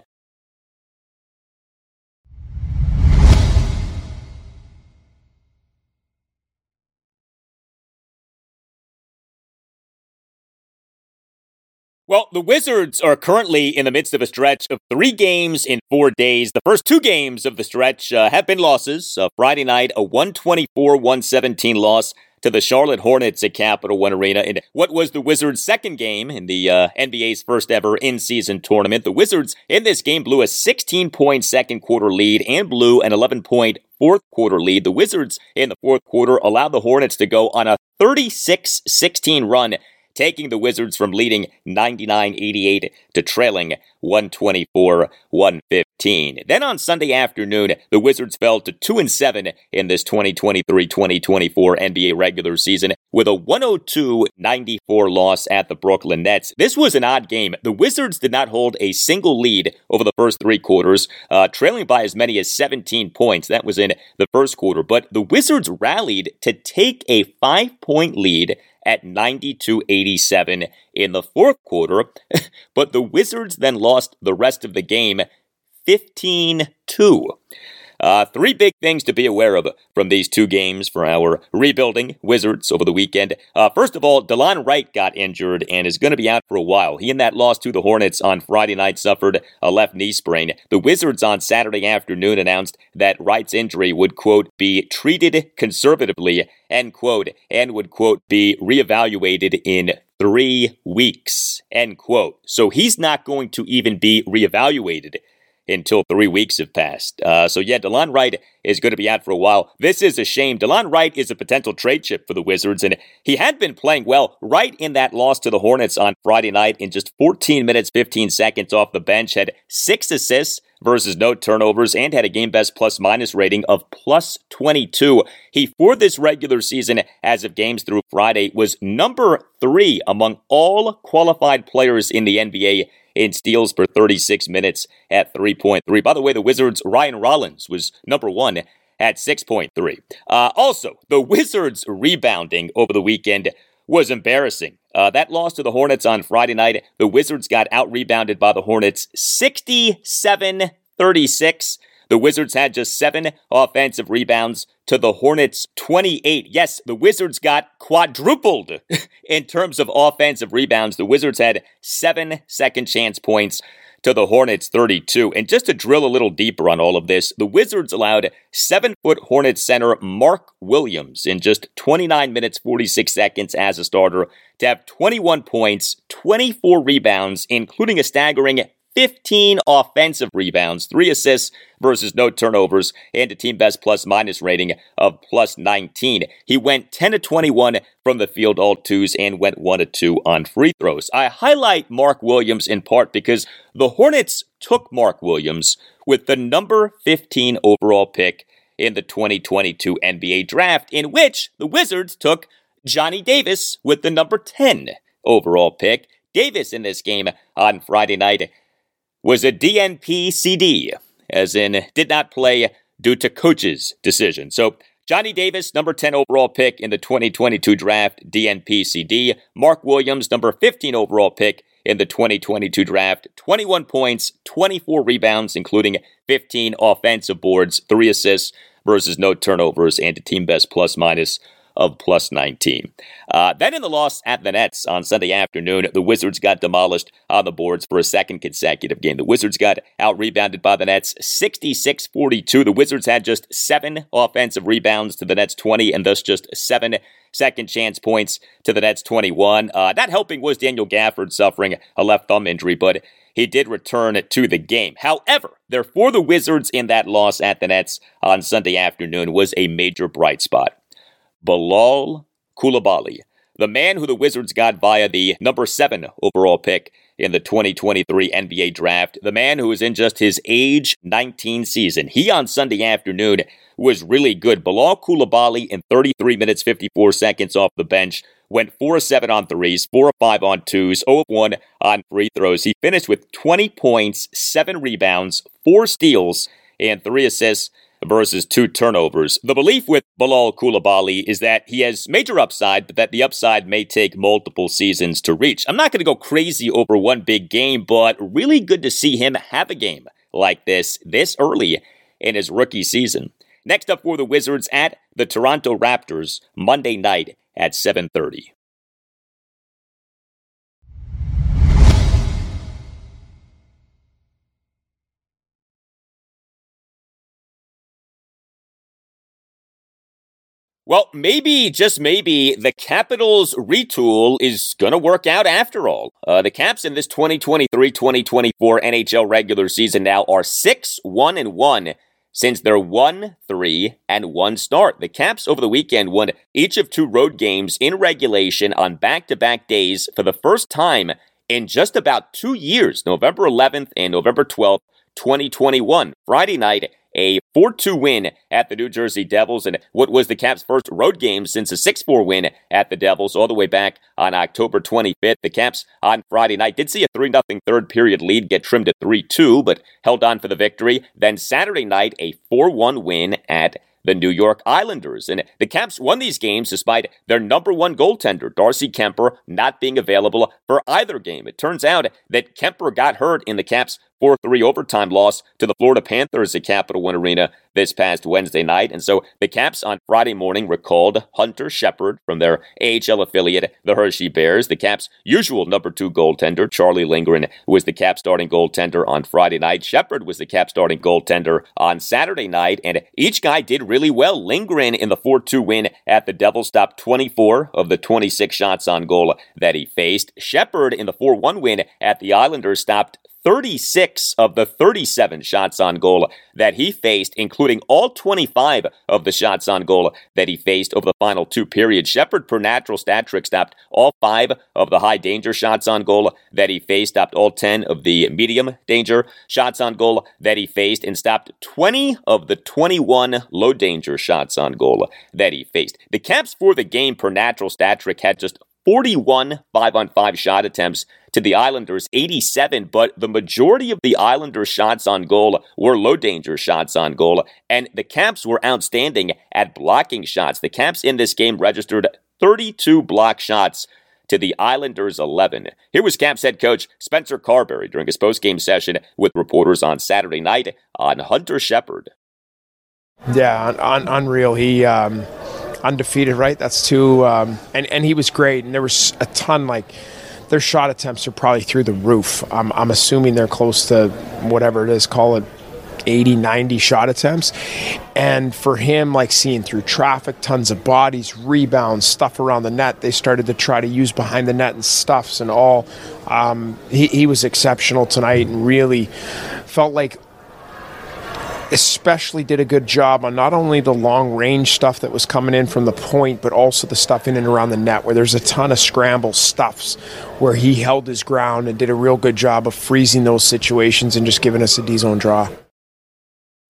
Well, the Wizards are currently in the midst of a stretch of three games in four days. The first two games of the stretch uh, have been losses. Uh, Friday night, a 124 117 loss to the Charlotte Hornets at Capital One Arena in what was the Wizards' second game in the uh, NBA's first ever in season tournament. The Wizards in this game blew a 16 point second quarter lead and blew an 11 point fourth quarter lead. The Wizards in the fourth quarter allowed the Hornets to go on a 36 16 run taking the Wizards from leading 99 88 to trailing 124 115. Then on Sunday afternoon, the Wizards fell to 2 and 7 in this 2023 2024 NBA regular season with a 102 94 loss at the Brooklyn Nets. This was an odd game. The Wizards did not hold a single lead over the first three quarters, uh, trailing by as many as 17 points. That was in the first quarter, but the Wizards rallied to take a five point lead at 92 87 in the fourth quarter, <laughs> but the Wizards then lost the rest of the game 15 2. Uh, three big things to be aware of from these two games for our rebuilding Wizards over the weekend. Uh, first of all, Delon Wright got injured and is going to be out for a while. He and that loss to the Hornets on Friday night suffered a left knee sprain. The Wizards on Saturday afternoon announced that Wright's injury would, quote, be treated conservatively, end quote, and would, quote, be reevaluated in three weeks, end quote. So he's not going to even be reevaluated until three weeks have passed. Uh, so yeah, Delon Wright is going to be out for a while. This is a shame. Delon Wright is a potential trade chip for the Wizards, and he had been playing well right in that loss to the Hornets on Friday night in just 14 minutes, 15 seconds off the bench, had six assists versus no turnovers and had a game best plus minus rating of plus 22. He, for this regular season, as of games through Friday, was number three among all qualified players in the NBA in steals per 36 minutes at 3.3. By the way, the Wizards' Ryan Rollins was number one at 6.3. Uh, also, the Wizards' rebounding over the weekend was embarrassing. Uh, that loss to the Hornets on Friday night, the Wizards got out rebounded by the Hornets 67 36. The Wizards had just seven offensive rebounds to the Hornets 28. Yes, the Wizards got quadrupled <laughs> in terms of offensive rebounds. The Wizards had seven second chance points to the Hornets 32. And just to drill a little deeper on all of this, the Wizards allowed seven foot Hornets center Mark Williams in just 29 minutes 46 seconds as a starter to have 21 points, 24 rebounds, including a staggering 15 offensive rebounds, 3 assists versus no turnovers, and a team best plus minus rating of plus 19. He went 10 to 21 from the field, all twos, and went 1 to 2 on free throws. I highlight Mark Williams in part because the Hornets took Mark Williams with the number 15 overall pick in the 2022 NBA draft, in which the Wizards took Johnny Davis with the number 10 overall pick. Davis in this game on Friday night was a DNP CD, as in did not play due to coach's decision. So Johnny Davis, number 10 overall pick in the 2022 draft, DNP CD. Mark Williams, number 15 overall pick in the 2022 draft, 21 points, 24 rebounds, including 15 offensive boards, 3 assists versus no turnovers, and a team best plus minus of plus 19. Uh, then in the loss at the Nets on Sunday afternoon, the Wizards got demolished on the boards for a second consecutive game. The Wizards got out rebounded by the Nets 66 42. The Wizards had just seven offensive rebounds to the Nets 20, and thus just seven second chance points to the Nets 21. Uh, not helping was Daniel Gafford suffering a left thumb injury, but he did return to the game. However, there for the Wizards in that loss at the Nets on Sunday afternoon was a major bright spot. Bilal Coulibaly, the man who the Wizards got via the number seven overall pick in the 2023 NBA draft, the man who is in just his age 19 season. He on Sunday afternoon was really good. Bilal Coulibaly in 33 minutes 54 seconds off the bench went 4 7 on threes, 4 5 on twos, 0 1 on free throws. He finished with 20 points, 7 rebounds, 4 steals, and 3 assists versus two turnovers. The belief with Bilal Coulibaly is that he has major upside, but that the upside may take multiple seasons to reach. I'm not going to go crazy over one big game, but really good to see him have a game like this this early in his rookie season. Next up for the Wizards at the Toronto Raptors Monday night at 7:30. Well, maybe, just maybe, the Capitals retool is going to work out after all. Uh, the Caps in this 2023 2024 NHL regular season now are 6 1 and 1 since their 1 3 and 1 start. The Caps over the weekend won each of two road games in regulation on back to back days for the first time in just about two years, November 11th and November 12th, 2021. Friday night, a 4 2 win at the New Jersey Devils, and what was the Caps' first road game since a 6 4 win at the Devils all the way back on October 25th. The Caps on Friday night did see a 3 0 third period lead get trimmed to 3 2, but held on for the victory. Then Saturday night, a 4 1 win at the New York Islanders. And the Caps won these games despite their number one goaltender, Darcy Kuemper, not being available for either game. It turns out that Kemper got hurt in the Caps' 4 3 overtime loss to the Florida Panthers at Capital One Arena this past Wednesday night. And so the Caps on Friday morning recalled Hunter Shepard from their AHL affiliate, the Hershey Bears. The Caps' usual number two goaltender, Charlie Lindgren, was the Caps starting goaltender on Friday night. Shepard was the Caps starting goaltender on Saturday night. And each guy did really well. Lindgren in the 4 2 win at the Devils stopped 24 of the 26 shots on goal that he faced. Shepard in the 4 1 win at the Islanders stopped 36 of the 37 shots on goal that he faced, including all 25 of the shots on goal that he faced over the final two periods. Shepard, per natural stat trick, stopped all five of the high danger shots on goal that he faced, stopped all 10 of the medium danger shots on goal that he faced, and stopped 20 of the 21 low danger shots on goal that he faced. The Caps for the game per natural stat trick had just 41 5 on 5 shot attempts to the Islanders 87, but the majority of the Islanders' shots on goal were low danger shots on goal, and the Caps were outstanding at blocking shots. The Caps in this game registered 32 block shots to the Islanders 11. Here was Caps head coach Spencer Carbery during his post-game session with reporters on Saturday night on Hunter Shepard. Yeah, un- un- unreal. He um, undefeated, right? That's two, um, and and he was great. And there was a ton like their shot attempts are probably through the roof. I'm, I'm assuming they're close to whatever it is, call it 80, 90 shot attempts. And for him, like seeing through traffic, tons of bodies, rebounds, stuff around the net, they started to try to use behind the net and stuffs and all. Um, he, he was exceptional tonight and really felt like especially did a good job on not only the long range stuff that was coming in from the point, but also the stuff in and around the net where there's a ton of scramble stuffs where he held his ground and did a real good job of freezing those situations and just giving us a D zone draw.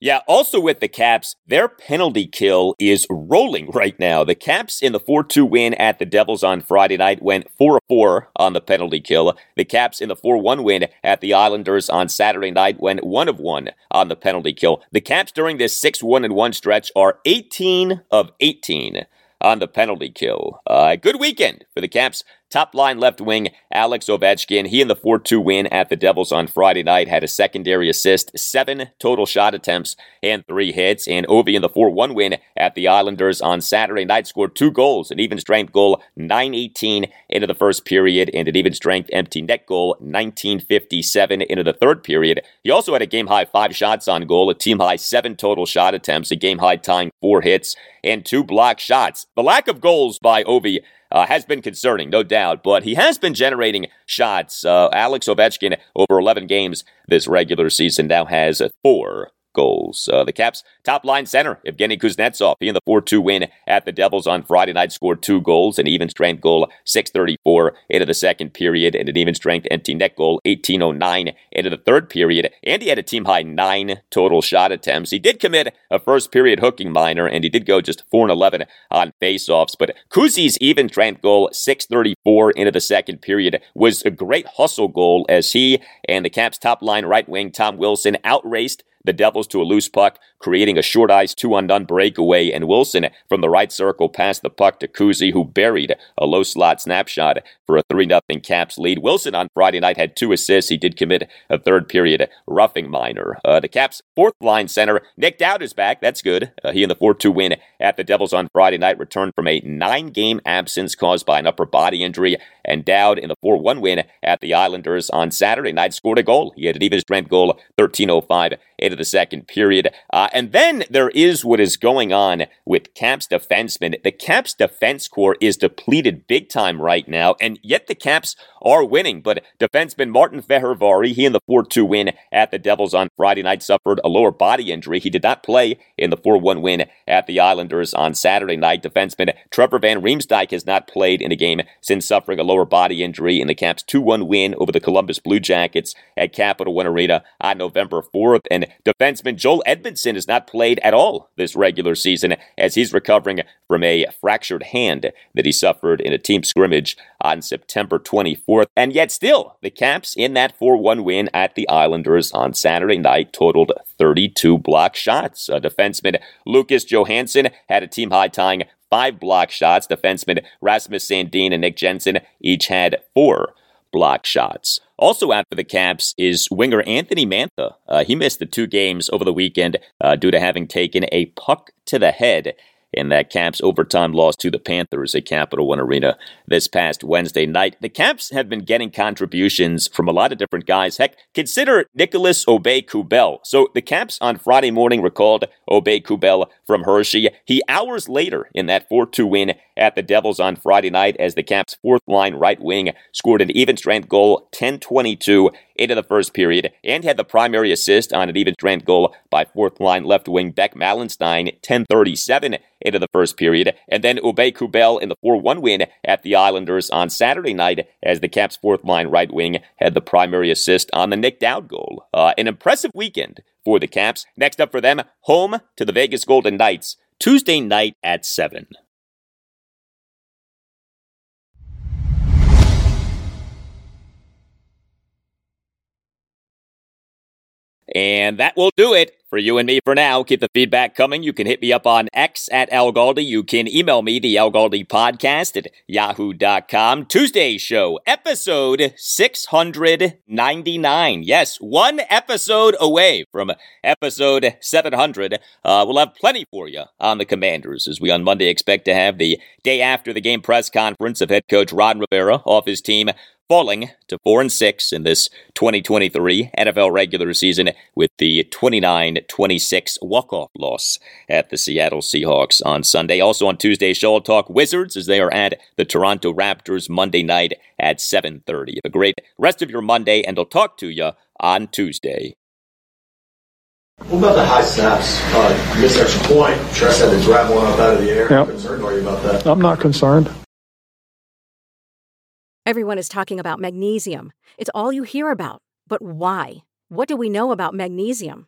Yeah, also with the Caps, their penalty kill is rolling right now. The Caps in the 4 2 win at the Devils on Friday night went 4 4 on the penalty kill. The Caps in the 4 1 win at the Islanders on Saturday night went 1 of 1 on the penalty kill. The Caps during this 6 1 and 1 stretch are 18 of 18 on the penalty kill. Uh, good weekend the Caps Top line left wing Alex Ovechkin. He in the 4 2 win at the Devils on Friday night had a secondary assist, seven total shot attempts, and three hits. And Ovi in the 4 1 win at the Islanders on Saturday night scored two goals, an even strength goal, 918 into the first period, and an even strength empty net goal, 1957 into the third period. He also had a game high five shots on goal, a team high seven total shot attempts, a game high tying four hits, and two block shots. The lack of goals by Ovi uh, has been concerning, no doubt, but he has been generating shots. Uh, Alex Ovechkin, over 11 games this regular season, now has four goals. Uh, the Caps' top line center, Evgeny Kuznetsov, he in the 4 2 win at the Devils on Friday night scored two goals, an even strength goal, 634 into the second period, and an even strength empty net goal, 1809 into the third period. And he had a team high nine total shot attempts. He did commit a first period hooking minor, and he did go just 4 and 11 on faceoffs. But Kuzi's even strength goal, 634 into the second period, was a great hustle goal as he and the Caps' top line right wing, Tom Wilson, outraced the Devils to a loose puck, creating a short ice two on none breakaway, and Wilson from the right circle passed the puck to Kuzi, who buried a low slot snapshot for a 3 0 Caps lead. Wilson on Friday night had two assists. He did commit a third period roughing minor. Uh, the Caps' fourth line center, Nick Dowd, is back. That's good. Uh, he and the 4 2 win at the Devils on Friday night returned from a nine game absence caused by an upper body injury, and Dowd in the 4 1 win at the Islanders on Saturday night scored a goal. He had an even strength goal, 1305 into the second period. Uh, and then there is what is going on with Caps defensemen. The Caps defense core is depleted big time right now, and yet the Caps are winning. But defenseman Martin Fehervary, he in the 4 2 win at the Devils on Friday night, suffered a lower body injury. He did not play in the 4 1 win at the Islanders on Saturday night. Defenseman Trevor Van Riemsdyk has not played in a game since suffering a lower body injury in the Caps' 2 1 win over the Columbus Blue Jackets at Capital One Arena on November 4th. And defenseman Joel Edmundson has not played at all this regular season as he's recovering from a fractured hand that he suffered in a team scrimmage on September 24th. And yet, still, the Caps in that 4 1 win at the Islanders on Saturday night totaled 32 block shots. A defenseman Lucas Johansen had a team high tying five block shots. Defenseman Rasmus Sandin and Nick Jensen each had four block shots. Also out for the Caps is winger Anthony Mantha. Uh, he missed the two games over the weekend uh, due to having taken a puck to the head in that Caps overtime loss to the Panthers at Capital One Arena this past Wednesday night. The Caps have been getting contributions from a lot of different guys. Heck, consider Nicolas Aube-Kubel. So the Caps on Friday morning recalled Aube-Kubel from Hershey. He hours later in that 4-2 win at the Devils on Friday night as the Caps' fourth line right wing scored an even strength goal 10-22 into the first period and had the primary assist on an even strength goal by fourth line left wing Beck Malenstyn 1037 into the first period. And then Aube-Kubel in the 4 1 win at the Islanders on Saturday night as the Caps' fourth line right wing had the primary assist on the Nick Dowd goal. Uh, an impressive weekend for the Caps. Next up for them, home to the Vegas Golden Knights Tuesday night at 7. And that will do it for you and me for now. Keep the feedback coming. You can hit me up on X at Al Galdi. You can email me, the Al Galdi podcast at yahoo.com. Tuesday show, episode 699. Yes, one episode away from episode 700. Uh, we'll have plenty for you on the Commanders as we on Monday expect to have the day after the game press conference of head coach Ron Rivera off his team falling to 4 and 6 in this 2023 NFL regular season with the 29-26 walk-off loss at the Seattle Seahawks on Sunday. Also on Tuesday, show will talk Wizards as they are at the Toronto Raptors Monday night at 7:30. Have a great rest of your Monday and I'll talk to you on Tuesday. What about the high snaps? Uh, missed extra point. Tress had to grab one up out of the air. Yep. How concerned are you about that? I'm not concerned. Everyone is talking about magnesium. It's all you hear about. But why? What do we know about magnesium?